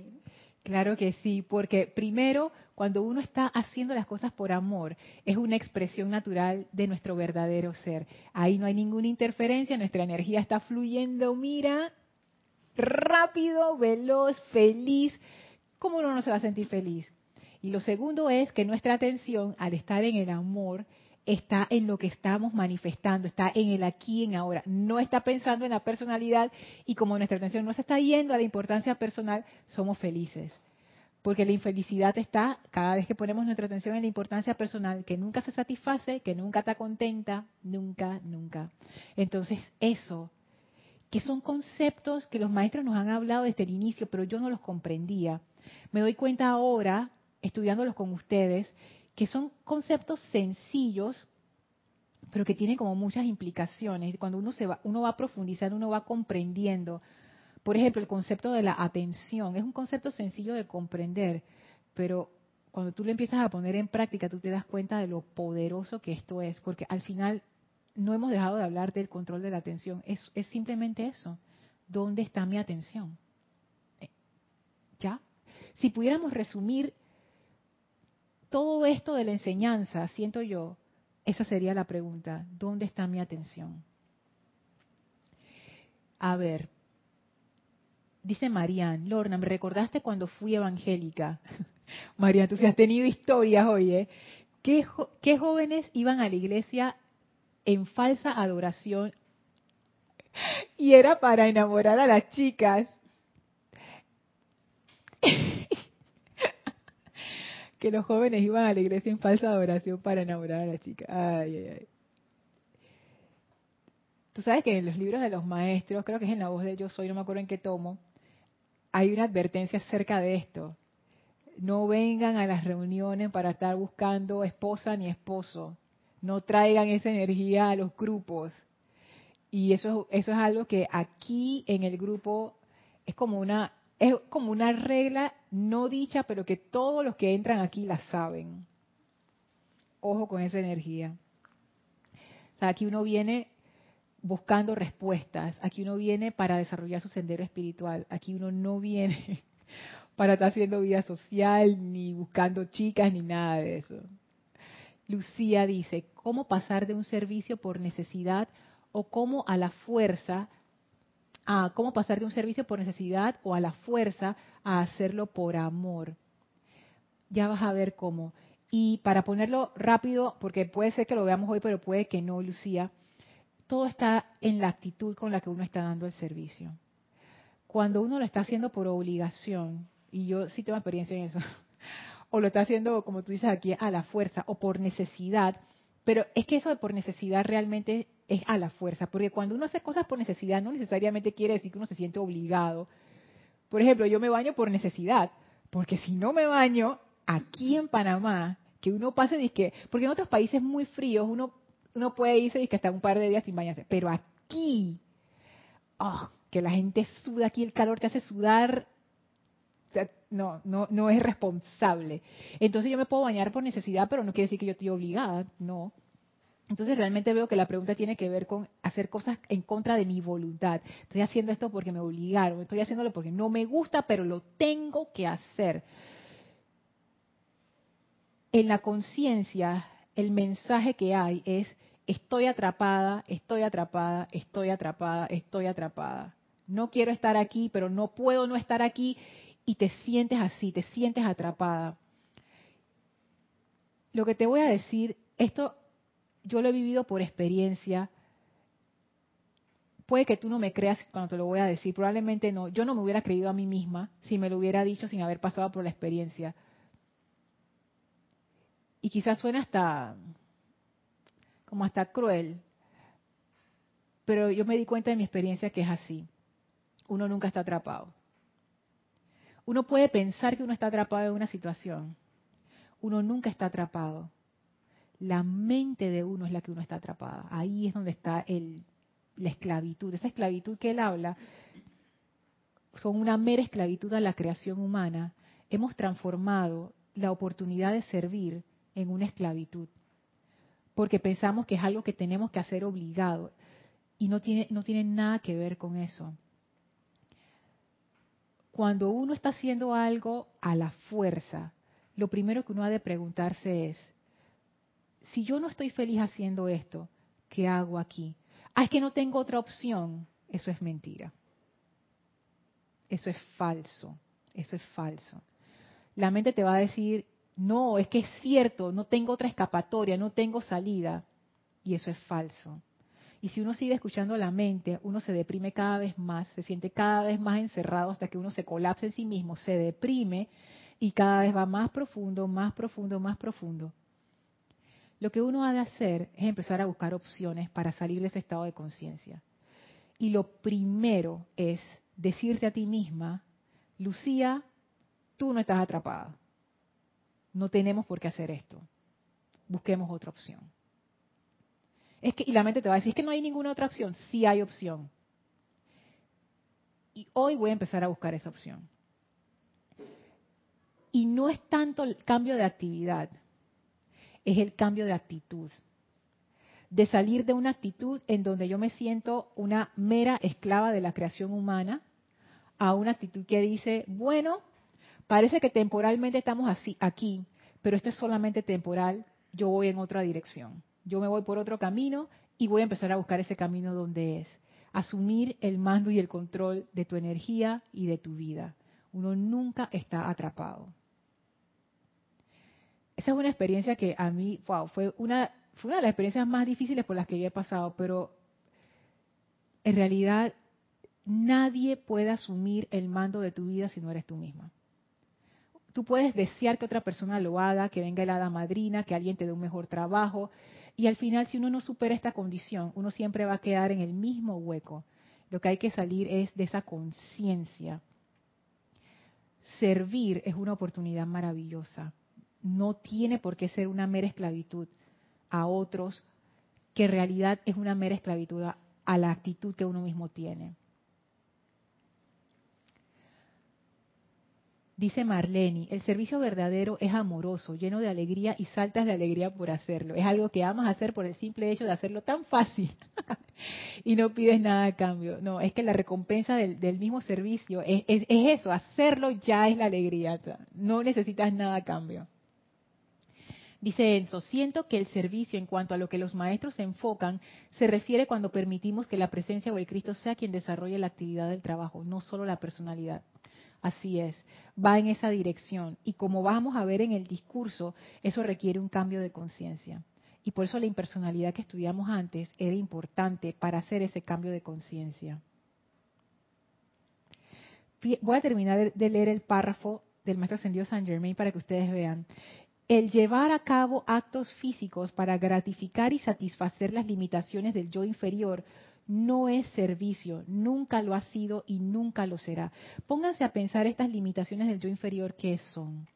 Claro que sí, porque primero, cuando uno está haciendo las cosas por amor, es una expresión natural de nuestro verdadero ser. Ahí no hay ninguna interferencia, nuestra energía está fluyendo, mira, rápido, veloz, feliz. ¿Cómo uno no se va a sentir feliz? Y lo segundo es que nuestra atención, al estar en el amor, está en lo que estamos manifestando, está en el aquí y en ahora. No está pensando en la personalidad y como nuestra atención no se está yendo a la importancia personal, somos felices. Porque la infelicidad está cada vez que ponemos nuestra atención en la importancia personal, que nunca se satisface, que nunca está contenta, nunca, nunca. Entonces eso que son conceptos que los maestros nos han hablado desde el inicio, pero yo no los comprendía. Me doy cuenta ahora, estudiándolos con ustedes, que son conceptos sencillos, pero que tienen como muchas implicaciones. Cuando uno se va, uno va profundizando, uno va comprendiendo. Por ejemplo, el concepto de la atención es un concepto sencillo de comprender, pero cuando tú lo empiezas a poner en práctica, tú te das cuenta de lo poderoso que esto es, porque al final no hemos dejado de hablar del control de la atención. Es, es simplemente eso. ¿Dónde está mi atención? Eh, ¿Ya? Si pudiéramos resumir todo esto de la enseñanza, siento yo, esa sería la pregunta. ¿Dónde está mi atención? A ver, dice Marian, Lorna, me recordaste cuando fui evangélica. Marian, tú sí has tenido historias, oye. ¿Qué, ¿Qué jóvenes iban a la iglesia en falsa adoración y era para enamorar a las chicas. que los jóvenes iban a la iglesia en falsa adoración para enamorar a las chicas. Ay, ay, ay. Tú sabes que en los libros de los maestros, creo que es en la voz de Yo Soy, no me acuerdo en qué tomo, hay una advertencia acerca de esto. No vengan a las reuniones para estar buscando esposa ni esposo no traigan esa energía a los grupos. Y eso, eso es algo que aquí en el grupo es como una es como una regla no dicha, pero que todos los que entran aquí la saben. Ojo con esa energía. O sea, aquí uno viene buscando respuestas, aquí uno viene para desarrollar su sendero espiritual, aquí uno no viene para estar haciendo vida social, ni buscando chicas, ni nada de eso. Lucía dice, ¿cómo pasar de un servicio por necesidad o cómo a la fuerza, a cómo pasar de un servicio por necesidad o a la fuerza a hacerlo por amor? Ya vas a ver cómo. Y para ponerlo rápido, porque puede ser que lo veamos hoy, pero puede que no, Lucía, todo está en la actitud con la que uno está dando el servicio. Cuando uno lo está haciendo por obligación, y yo sí tengo experiencia en eso, o lo está haciendo, como tú dices aquí, a la fuerza o por necesidad, pero es que eso de por necesidad realmente es a la fuerza, porque cuando uno hace cosas por necesidad no necesariamente quiere decir que uno se siente obligado. Por ejemplo, yo me baño por necesidad, porque si no me baño aquí en Panamá, que uno pase, disque, porque en otros países muy fríos uno, uno puede irse y que hasta un par de días sin bañarse, pero aquí, oh, que la gente suda aquí, el calor te hace sudar no, no, no es responsable. Entonces yo me puedo bañar por necesidad, pero no quiere decir que yo estoy obligada, no. Entonces realmente veo que la pregunta tiene que ver con hacer cosas en contra de mi voluntad. Estoy haciendo esto porque me obligaron, estoy haciéndolo porque no me gusta, pero lo tengo que hacer. En la conciencia, el mensaje que hay es, estoy atrapada, estoy atrapada, estoy atrapada, estoy atrapada. No quiero estar aquí, pero no puedo no estar aquí y te sientes así, te sientes atrapada. Lo que te voy a decir, esto yo lo he vivido por experiencia. Puede que tú no me creas cuando te lo voy a decir, probablemente no. Yo no me hubiera creído a mí misma si me lo hubiera dicho sin haber pasado por la experiencia. Y quizás suena hasta como hasta cruel, pero yo me di cuenta de mi experiencia que es así. Uno nunca está atrapado. Uno puede pensar que uno está atrapado en una situación. Uno nunca está atrapado. La mente de uno es la que uno está atrapada. Ahí es donde está el, la esclavitud. Esa esclavitud que él habla son una mera esclavitud a la creación humana. Hemos transformado la oportunidad de servir en una esclavitud. Porque pensamos que es algo que tenemos que hacer obligado. Y no tiene, no tiene nada que ver con eso cuando uno está haciendo algo a la fuerza, lo primero que uno ha de preguntarse es, si yo no estoy feliz haciendo esto, ¿qué hago aquí? Ah, es que no tengo otra opción. Eso es mentira. Eso es falso. Eso es falso. La mente te va a decir, no, es que es cierto, no tengo otra escapatoria, no tengo salida. Y eso es falso. Y si uno sigue escuchando la mente, uno se deprime cada vez más, se siente cada vez más encerrado hasta que uno se colapsa en sí mismo, se deprime y cada vez va más profundo, más profundo, más profundo. Lo que uno ha de hacer es empezar a buscar opciones para salir de ese estado de conciencia. Y lo primero es decirte a ti misma, Lucía, tú no estás atrapada. No tenemos por qué hacer esto. Busquemos otra opción. Es que, y la mente te va a decir, es que no hay ninguna otra opción. Sí hay opción. Y hoy voy a empezar a buscar esa opción. Y no es tanto el cambio de actividad, es el cambio de actitud. De salir de una actitud en donde yo me siento una mera esclava de la creación humana a una actitud que dice, bueno, parece que temporalmente estamos así aquí, pero esto es solamente temporal, yo voy en otra dirección yo me voy por otro camino y voy a empezar a buscar ese camino donde es. Asumir el mando y el control de tu energía y de tu vida. Uno nunca está atrapado. Esa es una experiencia que a mí, wow, fue una, fue una de las experiencias más difíciles por las que yo he pasado, pero en realidad nadie puede asumir el mando de tu vida si no eres tú misma. Tú puedes desear que otra persona lo haga, que venga el hada madrina, que alguien te dé un mejor trabajo, y al final, si uno no supera esta condición, uno siempre va a quedar en el mismo hueco. Lo que hay que salir es de esa conciencia. Servir es una oportunidad maravillosa. No tiene por qué ser una mera esclavitud a otros, que en realidad es una mera esclavitud a la actitud que uno mismo tiene. Dice Marlene, el servicio verdadero es amoroso, lleno de alegría y saltas de alegría por hacerlo. Es algo que amas hacer por el simple hecho de hacerlo tan fácil y no pides nada a cambio. No, es que la recompensa del, mismo servicio es, es, eso, hacerlo ya es la alegría. No necesitas nada a cambio. Dice Enzo, siento que el servicio en cuanto a lo que los maestros se enfocan se refiere cuando permitimos que la presencia o el Cristo sea quien desarrolle la actividad del trabajo, no solo la personalidad. Así es, va en esa dirección. Y como vamos a ver en el discurso, eso requiere un cambio de conciencia. Y por eso la impersonalidad que estudiamos antes era importante para hacer ese cambio de conciencia. Voy a terminar de leer el párrafo del Maestro Ascendido San Germain para que ustedes vean. El llevar a cabo actos físicos para gratificar y satisfacer las limitaciones del yo inferior no es servicio, nunca lo ha sido y nunca lo será. Pónganse a pensar estas limitaciones del yo inferior, ¿qué son?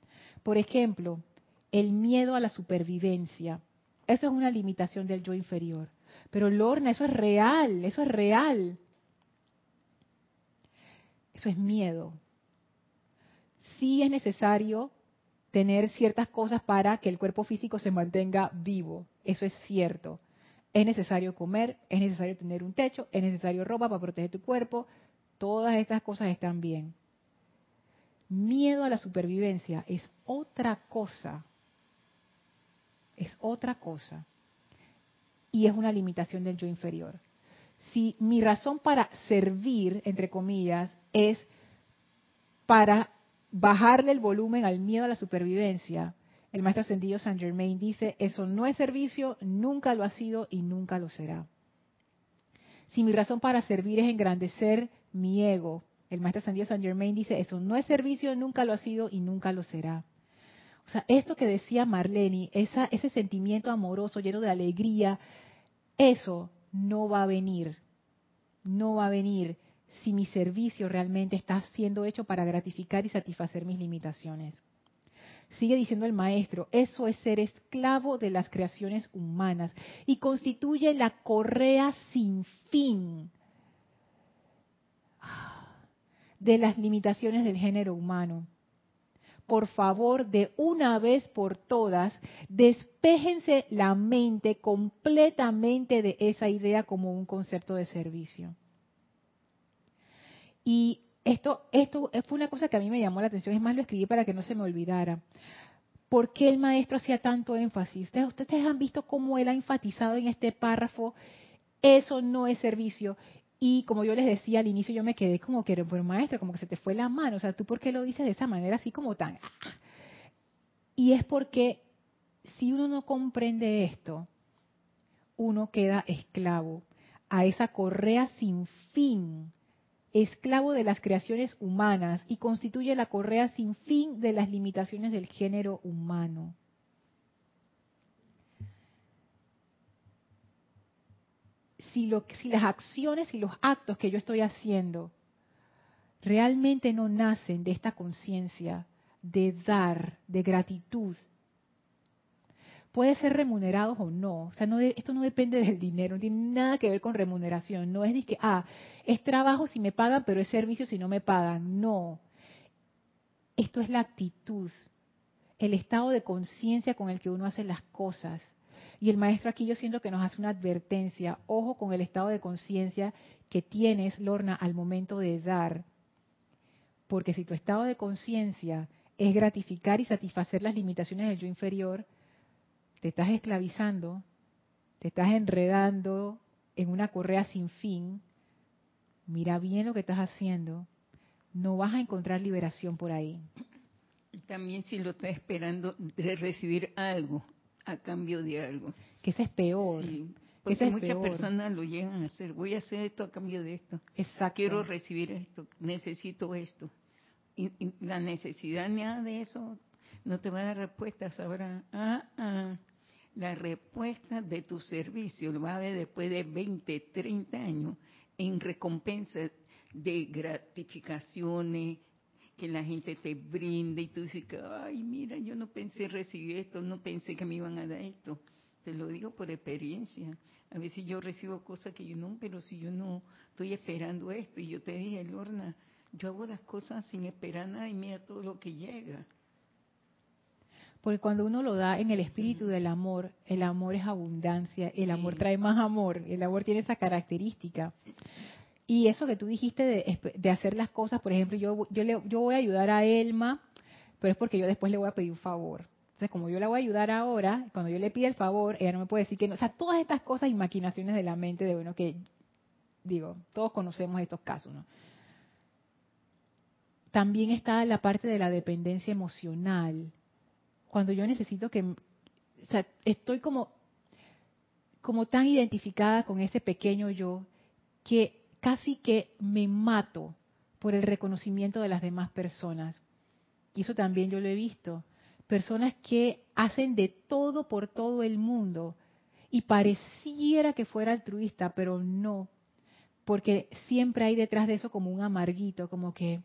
Por ejemplo, el miedo a la supervivencia. Eso es una limitación del yo inferior. Pero Lorna, eso es real, eso es real. Eso es miedo. Sí es necesario tener ciertas cosas para que el cuerpo físico se mantenga vivo. Eso es cierto. Es necesario comer, es necesario tener un techo, es necesario ropa para proteger tu cuerpo. Todas estas cosas están bien. Miedo a la supervivencia es otra cosa. Es otra cosa. Y es una limitación del yo inferior. Si mi razón para servir, entre comillas, es para bajarle el volumen al miedo a la supervivencia, el maestro ascendido Saint Germain dice, eso no es servicio, nunca lo ha sido y nunca lo será. Si mi razón para servir es engrandecer mi ego, el maestro ascendido Saint Germain dice, eso no es servicio, nunca lo ha sido y nunca lo será. O sea, esto que decía Marlene, ese sentimiento amoroso lleno de alegría, eso no va a venir. No va a venir si mi servicio realmente está siendo hecho para gratificar y satisfacer mis limitaciones. Sigue diciendo el maestro, eso es ser esclavo de las creaciones humanas y constituye la correa sin fin de las limitaciones del género humano. Por favor, de una vez por todas, despéjense la mente completamente de esa idea como un concepto de servicio. Y esto, esto fue una cosa que a mí me llamó la atención, es más, lo escribí para que no se me olvidara. ¿Por qué el maestro hacía tanto énfasis? Ustedes, han visto cómo él ha enfatizado en este párrafo, eso no es servicio. Y como yo les decía al inicio, yo me quedé como que, pero maestro, como que se te fue la mano. O sea, ¿tú por qué lo dices de esa manera, así como tan... Y es porque si uno no comprende esto, uno queda esclavo a esa correa sin fin esclavo de las creaciones humanas y constituye la correa sin fin de las limitaciones del género humano. Si, lo, las acciones y los actos que yo estoy haciendo realmente no nacen de esta conciencia de dar, de gratitud, puede ser remunerados o no. O sea, no esto no depende del dinero, no tiene nada que ver con remuneración. No es de que, ah, es trabajo si me pagan, pero es servicio si no me pagan. No. Esto es la actitud, el estado de conciencia con el que uno hace las cosas. Y el maestro aquí yo siento que nos hace una advertencia. Ojo con el estado de conciencia que tienes, Lorna, al momento de dar. Porque si tu estado de conciencia es gratificar y satisfacer las limitaciones del yo inferior, te estás esclavizando, te estás enredando en una correa sin fin, mira bien lo que estás haciendo, no vas a encontrar liberación por ahí. También si lo estás esperando de recibir algo a cambio de algo. Que ese es peor. Sí, porque muchas personas lo llegan a hacer. Voy a hacer esto a cambio de esto. Exacto. Quiero recibir esto. Necesito esto. Y, la necesidad nada de eso no te va a dar respuestas ahora. Ah, ah la respuesta de tu servicio lo va a ver después de 20, 30 años en recompensa de gratificaciones que la gente te brinde y tú dices, ay, mira, yo no pensé recibir esto, no pensé que me iban a dar esto. Te lo digo por experiencia. A veces yo recibo cosas que yo no, pero si yo no estoy esperando esto, y yo te dije, Lorna, Yo hago las cosas sin esperar nada y mira todo lo que llega. Porque cuando uno lo da en el espíritu del amor, el amor es abundancia, el amor trae más amor, el amor tiene esa característica. Y eso que tú dijiste de, hacer las cosas, por ejemplo, yo, yo, le, yo voy a ayudar a Elma, pero es porque yo después le voy a pedir un favor. Entonces, como yo la voy a ayudar ahora, cuando yo le pida el favor, ella no me puede decir que no. O sea, todas estas cosas y maquinaciones de la mente de bueno que, digo, todos conocemos estos casos, ¿no? También está la parte de la dependencia emocional. Cuando yo necesito que, o sea, estoy como, como tan identificada con ese pequeño yo que casi que me mato por el reconocimiento de las demás personas. Y eso también yo lo he visto. Personas que hacen de todo por todo el mundo y pareciera que fuera altruista, pero no. Porque siempre hay detrás de eso como un amarguito, como que,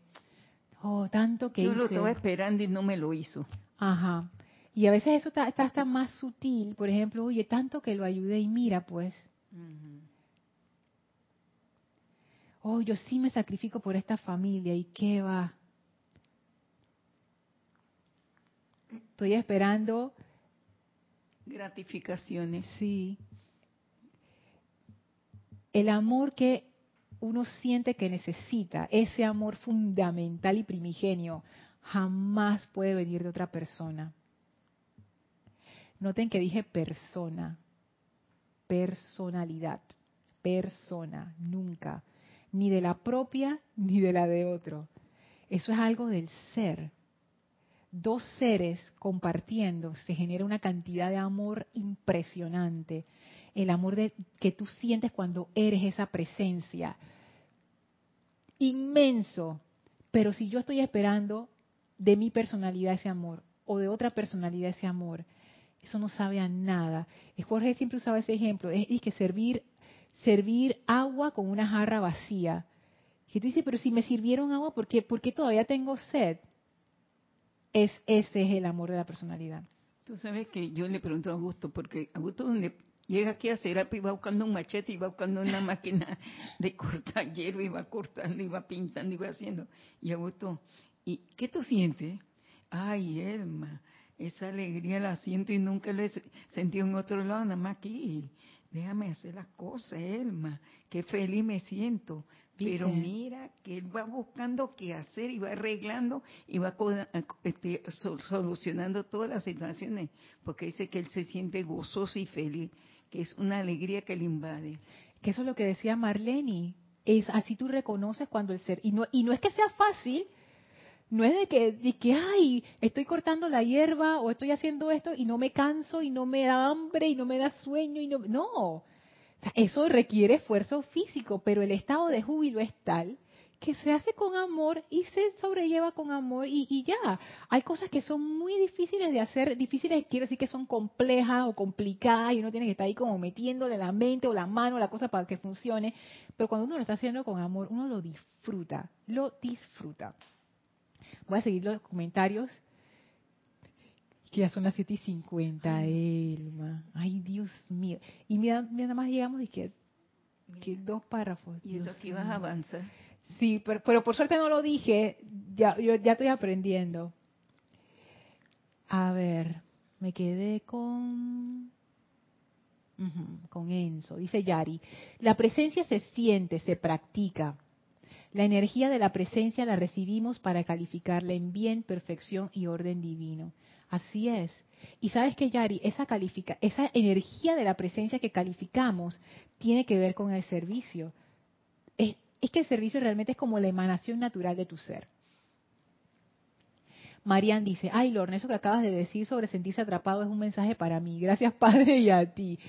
oh, tanto que yo lo estaba esperando y no me lo hizo. Ajá. Y a veces eso está, hasta más sutil. Por ejemplo, oye, tanto que lo ayudé y mira, pues oh, yo sí me sacrifico por esta familia y qué va. Estoy esperando gratificaciones. Sí. El amor que uno siente que necesita, ese amor fundamental y primigenio, jamás puede venir de otra persona. Noten que dije persona, personalidad, persona, nunca ni de la propia ni de la de otro. Eso es algo del ser. Dos seres compartiendo se genera una cantidad de amor impresionante. El amor de, que tú sientes cuando eres esa presencia. Inmenso. Pero si yo estoy esperando de mi personalidad ese amor o de otra personalidad ese amor, eso no sabe a nada. Jorge siempre usaba ese ejemplo. Es, es que servir servir agua con una jarra vacía. Y tú dices, pero si me sirvieron agua, ¿por qué, todavía tengo sed? Es, ese es el amor de la personalidad. Tú sabes que yo le pregunto a Augusto, porque Augusto donde llega aquí a Serapi va buscando un machete y va buscando una máquina de cortar hierro y va cortando y va pintando y va haciendo. Y Augusto, ¿y qué tú sientes? Ay, Elma, esa alegría la siento y nunca la he sentido en otro lado, nada más aquí déjame hacer las cosas, Elma, qué feliz me siento. Pero mira que él va buscando qué hacer y va arreglando y va este, solucionando todas las situaciones, porque dice que él se siente gozoso y feliz, que es una alegría que le invade. Que eso es lo que decía Marlene, es así tú reconoces cuando el ser, y no, y no es que sea fácil, no es de que, de que, ay, estoy cortando la hierba o estoy haciendo esto y no me canso y no me da hambre y no me da sueño y no, no. eso requiere esfuerzo físico, pero el estado de júbilo es tal que se hace con amor y se sobrelleva con amor y, y, ya. Hay cosas que son muy difíciles de hacer, difíciles quiero decir que son complejas o complicadas y uno tiene que estar ahí como metiéndole la mente o la mano la cosa para que funcione, pero cuando uno lo está haciendo con amor, uno lo disfruta, lo disfruta. Voy a seguir los comentarios. Que ya son las 7 y 50, Elma. Ay, Dios mío. Y mira, nada más llegamos y que, que dos párrafos. Y eso aquí vas a avanzar. Sí, pero, pero, por suerte no lo dije. Ya, yo ya estoy aprendiendo. A ver, me quedé con con Enzo. Dice Yari, la presencia se siente, se practica. La energía de la presencia la recibimos para calificarla en bien, perfección y orden divino. Así es. Y sabes que, Yari, esa, califica, esa energía de la presencia que calificamos tiene que ver con el servicio. Es, que el servicio realmente es como la emanación natural de tu ser. Marian dice, ay Lorna, eso que acabas de decir sobre sentirse atrapado es un mensaje para mí. Gracias Padre y a ti.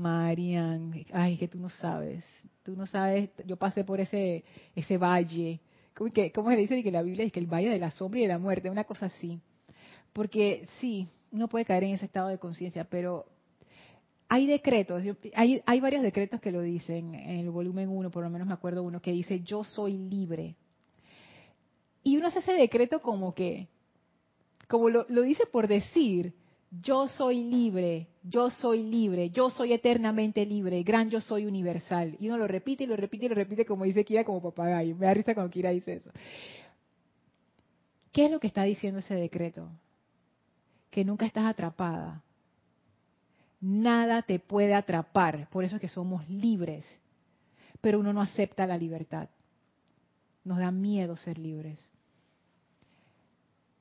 Marian, ay, que tú no sabes, tú no sabes, yo pasé por ese ese valle, ¿cómo, que, cómo se dice que la Biblia dice que el valle de la sombra y de la muerte, una cosa así? Porque sí, uno puede caer en ese estado de conciencia, pero hay decretos, hay, hay varios decretos que lo dicen, en el volumen 1, por lo menos me acuerdo uno, que dice, yo soy libre. Y uno hace ese decreto como que, como lo, lo dice por decir, yo soy libre, yo soy libre, yo soy eternamente libre, gran yo soy universal. Y uno lo repite y lo repite y lo repite como dice Kira, como papagayo. Me da risa cuando Kira dice eso. ¿Qué es lo que está diciendo ese decreto? Que nunca estás atrapada. Nada te puede atrapar. Por eso es que somos libres. Pero uno no acepta la libertad. Nos da miedo ser libres.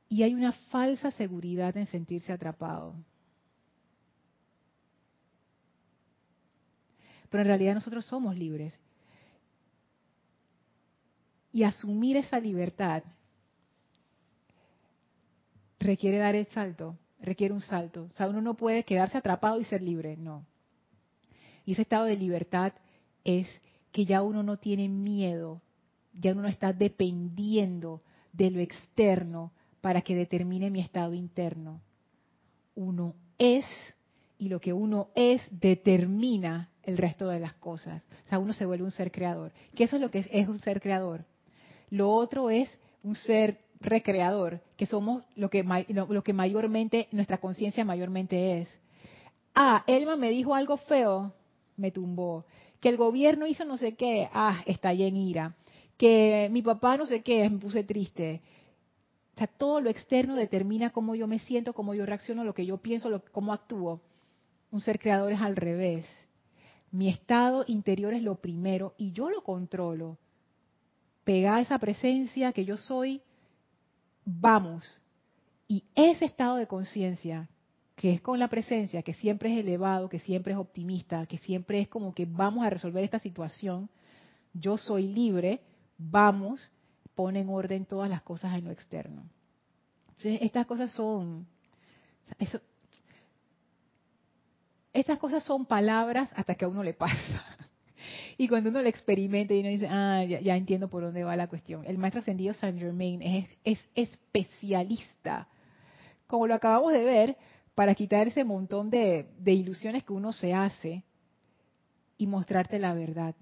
Y hay una falsa seguridad en sentirse atrapado. Pero en realidad nosotros somos libres. Y asumir esa libertad requiere dar el salto, requiere un salto. O sea, uno no puede quedarse atrapado y ser libre, no. Y ese estado de libertad es que ya uno no tiene miedo, ya uno no está dependiendo de lo externo para que determine mi estado interno. Uno es y lo que uno es determina el resto de las cosas. O sea, uno se vuelve un ser creador. Que eso es lo que es, un ser creador. Lo otro es un ser recreador, que somos lo que, lo, que mayormente, nuestra conciencia mayormente es. Ah, Elma me dijo algo feo, me tumbó. Que el gobierno hizo no sé qué, ah, estallé en ira. Que mi papá no sé qué, me puse triste. Sea, todo lo externo determina cómo yo me siento, cómo yo reacciono, lo que yo pienso, lo, cómo actúo. Un ser creador es al revés. Mi estado interior es lo primero y yo lo controlo. Pega esa presencia que yo soy, vamos. Y ese estado de conciencia, que es con la presencia, que siempre es elevado, que siempre es optimista, que siempre es como que vamos a resolver esta situación, yo soy libre, vamos, pone en orden todas las cosas en lo externo. Entonces, estas cosas son, eso, estas cosas son palabras hasta que a uno le pasa. Y cuando uno lo experimenta y uno dice, ah, ya, entiendo por dónde va la cuestión. El maestro ascendido Saint Germain es, es especialista, como lo acabamos de ver, para quitar ese montón de, de ilusiones que uno se hace y mostrarte la verdad.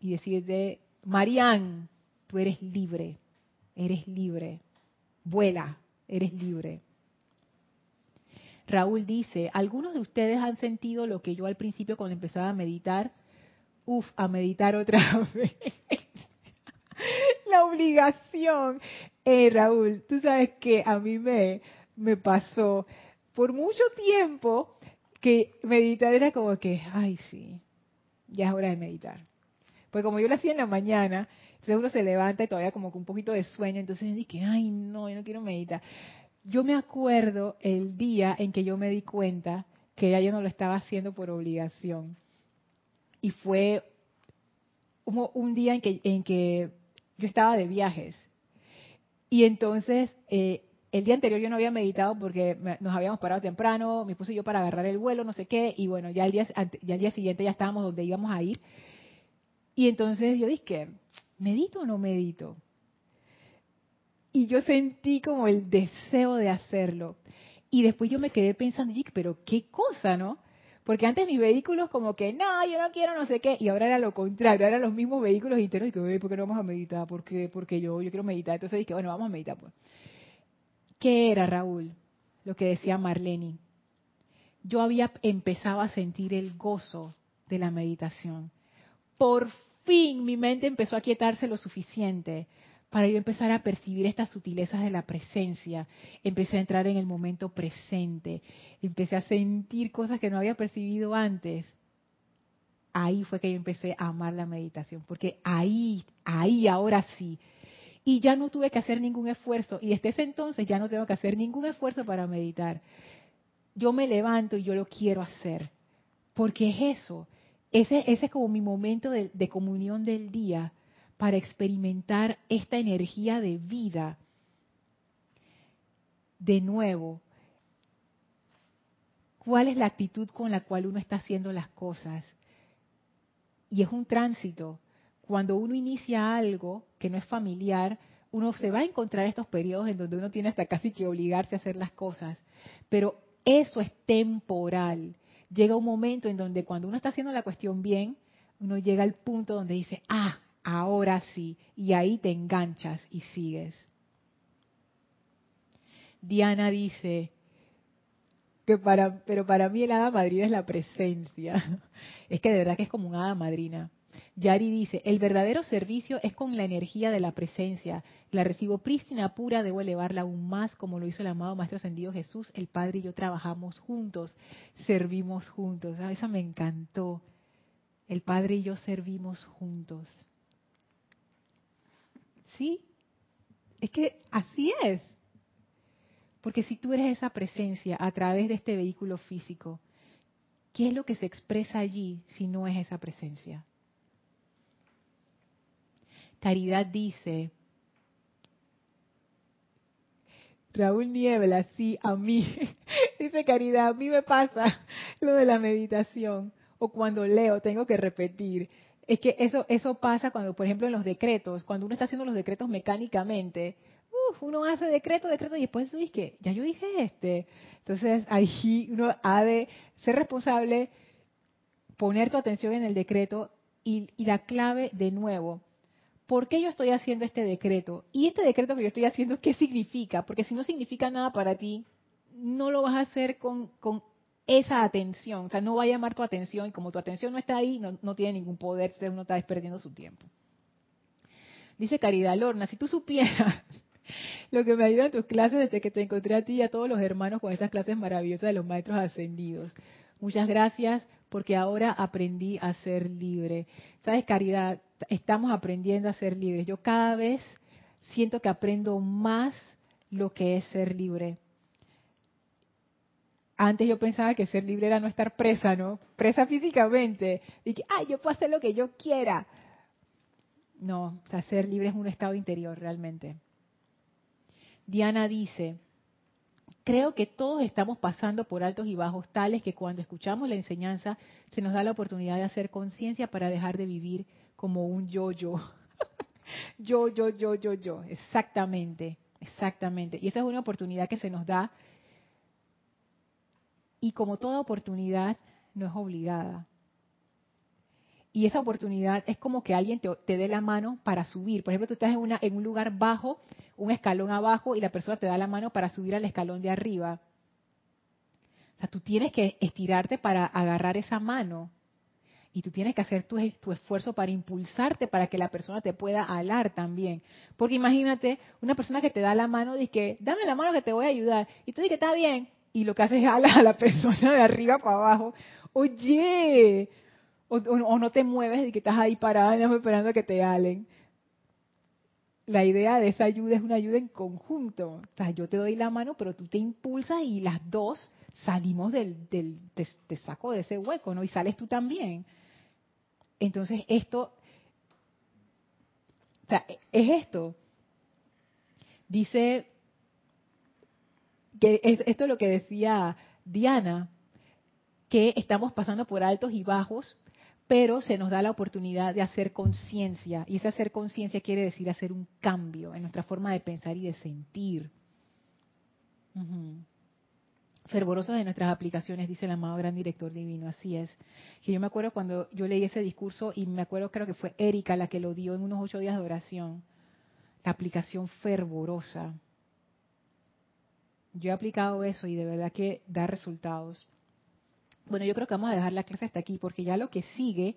Y decirte, Marianne, tú eres libre, eres libre, vuela, eres libre. Raúl dice, algunos de ustedes han sentido lo que yo al principio cuando empezaba a meditar, uf, a meditar otra vez. La obligación. Eh, Raúl, tú sabes que a mí me, me pasó por mucho tiempo que meditar era como que, ay, sí, ya es hora de meditar. Pues como yo lo hacía en la mañana, uno se levanta y todavía como con un poquito de sueño, entonces dije, ay, no, yo no quiero meditar yo me acuerdo el día en que yo me di cuenta que ya yo no lo estaba haciendo por obligación. Y fue un, día en que, en que yo estaba de viajes. Y entonces, eh, el día anterior yo no había meditado porque nos habíamos parado temprano, me puse yo para agarrar el vuelo, no sé qué, y bueno, ya el día, ya el día siguiente ya estábamos donde íbamos a ir. Y entonces yo dije, ¿medito o no medito? y yo sentí como el deseo de hacerlo. Y después yo me quedé pensando, pero qué cosa, ¿no? Porque antes mis vehículos como que, no, yo no quiero no sé qué, y ahora era lo contrario, eran los mismos vehículos internos y que, ¿por qué no vamos a meditar? ¿Por qué? Porque yo, yo quiero meditar. Entonces dije, bueno, vamos a meditar pues. ¿Qué era, Raúl? Lo que decía Marlene. Yo había empezado a sentir el gozo de la meditación. Por fin mi mente empezó a quietarse lo suficiente para yo empezar a percibir estas sutilezas de la presencia. Empecé a entrar en el momento presente, empecé a sentir cosas que no había percibido antes. Ahí fue que yo empecé a amar la meditación, porque ahí, ahí, ahora sí. Y ya no tuve que hacer ningún esfuerzo, y desde ese entonces ya no tengo que hacer ningún esfuerzo para meditar. Yo me levanto y yo lo quiero hacer, porque es eso. Ese, es como mi momento de, de comunión del día para experimentar esta energía de vida. De nuevo, ¿cuál es la actitud con la cual uno está haciendo las cosas? Y es un tránsito. Cuando uno inicia algo que no es familiar, uno se va a encontrar estos periodos en donde uno tiene hasta casi que obligarse a hacer las cosas. Pero eso es temporal. Llega un momento en donde cuando uno está haciendo la cuestión bien, uno llega al punto donde dice, ah, ahora sí, y ahí te enganchas y sigues. Diana dice, que para, pero para mí el hada madrina es la presencia. Es que de verdad que es como un hada madrina. Yari dice, el verdadero servicio es con la energía de la presencia. La recibo prístina, pura, debo elevarla aún más, como lo hizo el amado Maestro Ascendido Jesús. El Padre y yo trabajamos juntos, servimos juntos. Ah, Esa me encantó. El Padre y yo servimos juntos. ¿Sí? Es que así es. Porque si tú eres esa presencia a través de este vehículo físico, ¿qué es lo que se expresa allí si no es esa presencia? Caridad dice, Raúl Niebla, sí, a mí, dice Caridad, a mí me pasa lo de la meditación, o cuando leo tengo que repetir. Es que eso, eso pasa cuando, por ejemplo, en los decretos, cuando uno está haciendo los decretos mecánicamente, uf, uno hace decreto, decreto, y después dice que ya yo dije este. Entonces ahí uno ha de ser responsable, poner tu atención en el decreto y, y la clave de nuevo, ¿por qué yo estoy haciendo este decreto? Y este decreto que yo estoy haciendo, ¿qué significa? Porque si no significa nada para ti, no lo vas a hacer con, esa atención. O sea, no va a llamar tu atención y como tu atención no está ahí, no, no tiene ningún poder, uno está perdiendo su tiempo. Dice Caridad Lorna, si tú supieras lo que me ayuda en tus clases desde que te encontré a ti y a todos los hermanos con estas clases maravillosas de los maestros ascendidos. Muchas gracias porque ahora aprendí a ser libre. ¿Sabes, Caridad? Estamos aprendiendo a ser libres. Yo cada vez siento que aprendo más lo que es ser libre. Antes yo pensaba que ser libre era no estar presa, ¿no? Presa físicamente. Y que, ay, yo puedo hacer lo que yo quiera. No, o sea, ser libre es un estado interior realmente. Diana dice, creo que todos estamos pasando por altos y bajos tales que cuando escuchamos la enseñanza se nos da la oportunidad de hacer conciencia para dejar de vivir como un yo-yo. yo, yo, yo, yo, yo. Exactamente, exactamente. Y esa es una oportunidad que se nos da. Y como toda oportunidad, no es obligada. Y esa oportunidad es como que alguien te, dé la mano para subir. Por ejemplo, tú estás en, una, en un lugar bajo, un escalón abajo, y la persona te da la mano para subir al escalón de arriba. O sea, tú tienes que estirarte para agarrar esa mano. Y tú tienes que hacer tu, esfuerzo para impulsarte para que la persona te pueda alar también. Porque imagínate, una persona que te da la mano dice dame la mano que te voy a ayudar. Y tú dices está bien. Y lo que haces es alar a la persona de arriba para abajo. Oye, o, no te mueves y que estás ahí parada esperando a que te alen. La idea de esa ayuda es una ayuda en conjunto. O sea, yo te doy la mano, pero tú te impulsas y las dos salimos del, del te, te saco de ese hueco, ¿no? Y sales tú también. Entonces, esto, o sea, es esto. Dice que es, esto es lo que decía Diana, que estamos pasando por altos y bajos, pero se nos da la oportunidad de hacer conciencia. Y ese hacer conciencia quiere decir hacer un cambio en nuestra forma de pensar y de sentir. Uh fervorosos de nuestras aplicaciones, dice el amado gran director divino, así es. Que yo me acuerdo cuando yo leí ese discurso y me acuerdo, creo que fue Erika la que lo dio en unos ocho días de oración, la aplicación fervorosa. Yo he aplicado eso y de verdad que da resultados. Bueno, yo creo que vamos a dejar la clase hasta aquí porque ya lo que sigue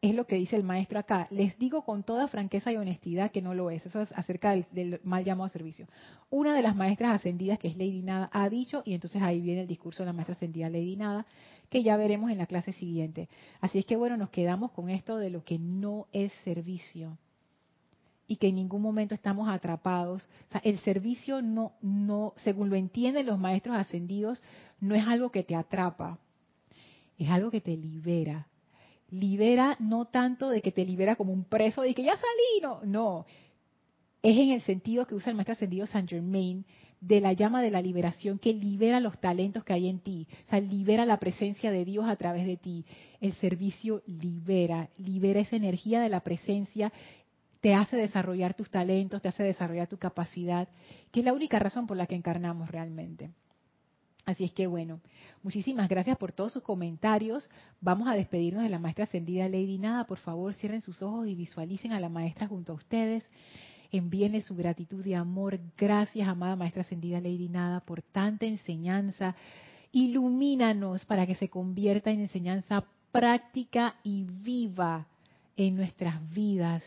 es lo que dice el maestro acá. Les digo con toda franqueza y honestidad que no lo es. Eso es acerca del, del, mal llamado servicio. Una de las maestras ascendidas, que es Lady Nada, ha dicho, y entonces ahí viene el discurso de la maestra ascendida Lady Nada, que ya veremos en la clase siguiente. Así es que bueno, nos quedamos con esto de lo que no es servicio y que en ningún momento estamos atrapados. O sea, el servicio no, no, según lo entienden los maestros ascendidos, no es algo que te atrapa, es algo que te libera libera no tanto de que te libera como un preso de que ya salí, no, no. Es en el sentido que usa el maestro ascendido Saint Germain de la llama de la liberación que libera los talentos que hay en ti, o sea, libera la presencia de Dios a través de ti. El servicio libera, libera esa energía de la presencia, te hace desarrollar tus talentos, te hace desarrollar tu capacidad, que es la única razón por la que encarnamos realmente. Así es que bueno, muchísimas gracias por todos sus comentarios. Vamos a despedirnos de la maestra ascendida Lady Nada. Por favor, cierren sus ojos y visualicen a la maestra junto a ustedes. Envíenle su gratitud y amor. Gracias, amada maestra ascendida Lady Nada, por tanta enseñanza Ilumínanos para que se convierta en enseñanza práctica y viva en nuestras vidas.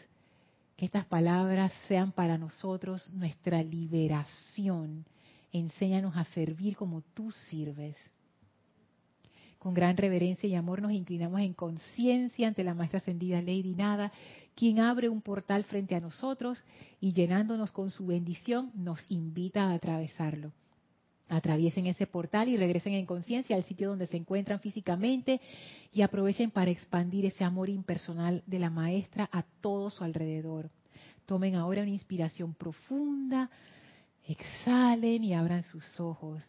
Que estas palabras sean para nosotros nuestra liberación. Enséñanos a servir como tú sirves. Con gran reverencia y amor nos inclinamos en conciencia ante la Maestra Ascendida Lady Nada, quien abre un portal frente a nosotros y llenándonos con su bendición nos invita a atravesarlo. Atraviesen ese portal y regresen en conciencia al sitio donde se encuentran físicamente y aprovechen para expandir ese amor impersonal de la maestra a todo su alrededor. Tomen ahora una inspiración profunda, exhalen y abran sus ojos.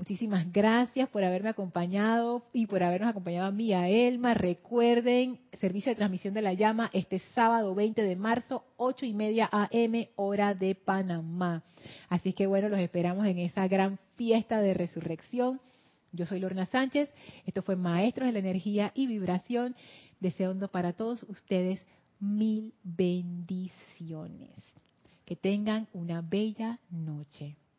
Muchísimas gracias por haberme acompañado y por habernos acompañado a mí, a Elma. Recuerden, servicio de transmisión de la llama este sábado 20 de marzo, 8 y media AM, hora de Panamá. Así que bueno, los esperamos en esa gran fiesta de resurrección. Yo soy Lorna Sánchez. Esto fue Maestros de la Energía y Vibración. Deseando para todos ustedes mil bendiciones. Que tengan una bella noche.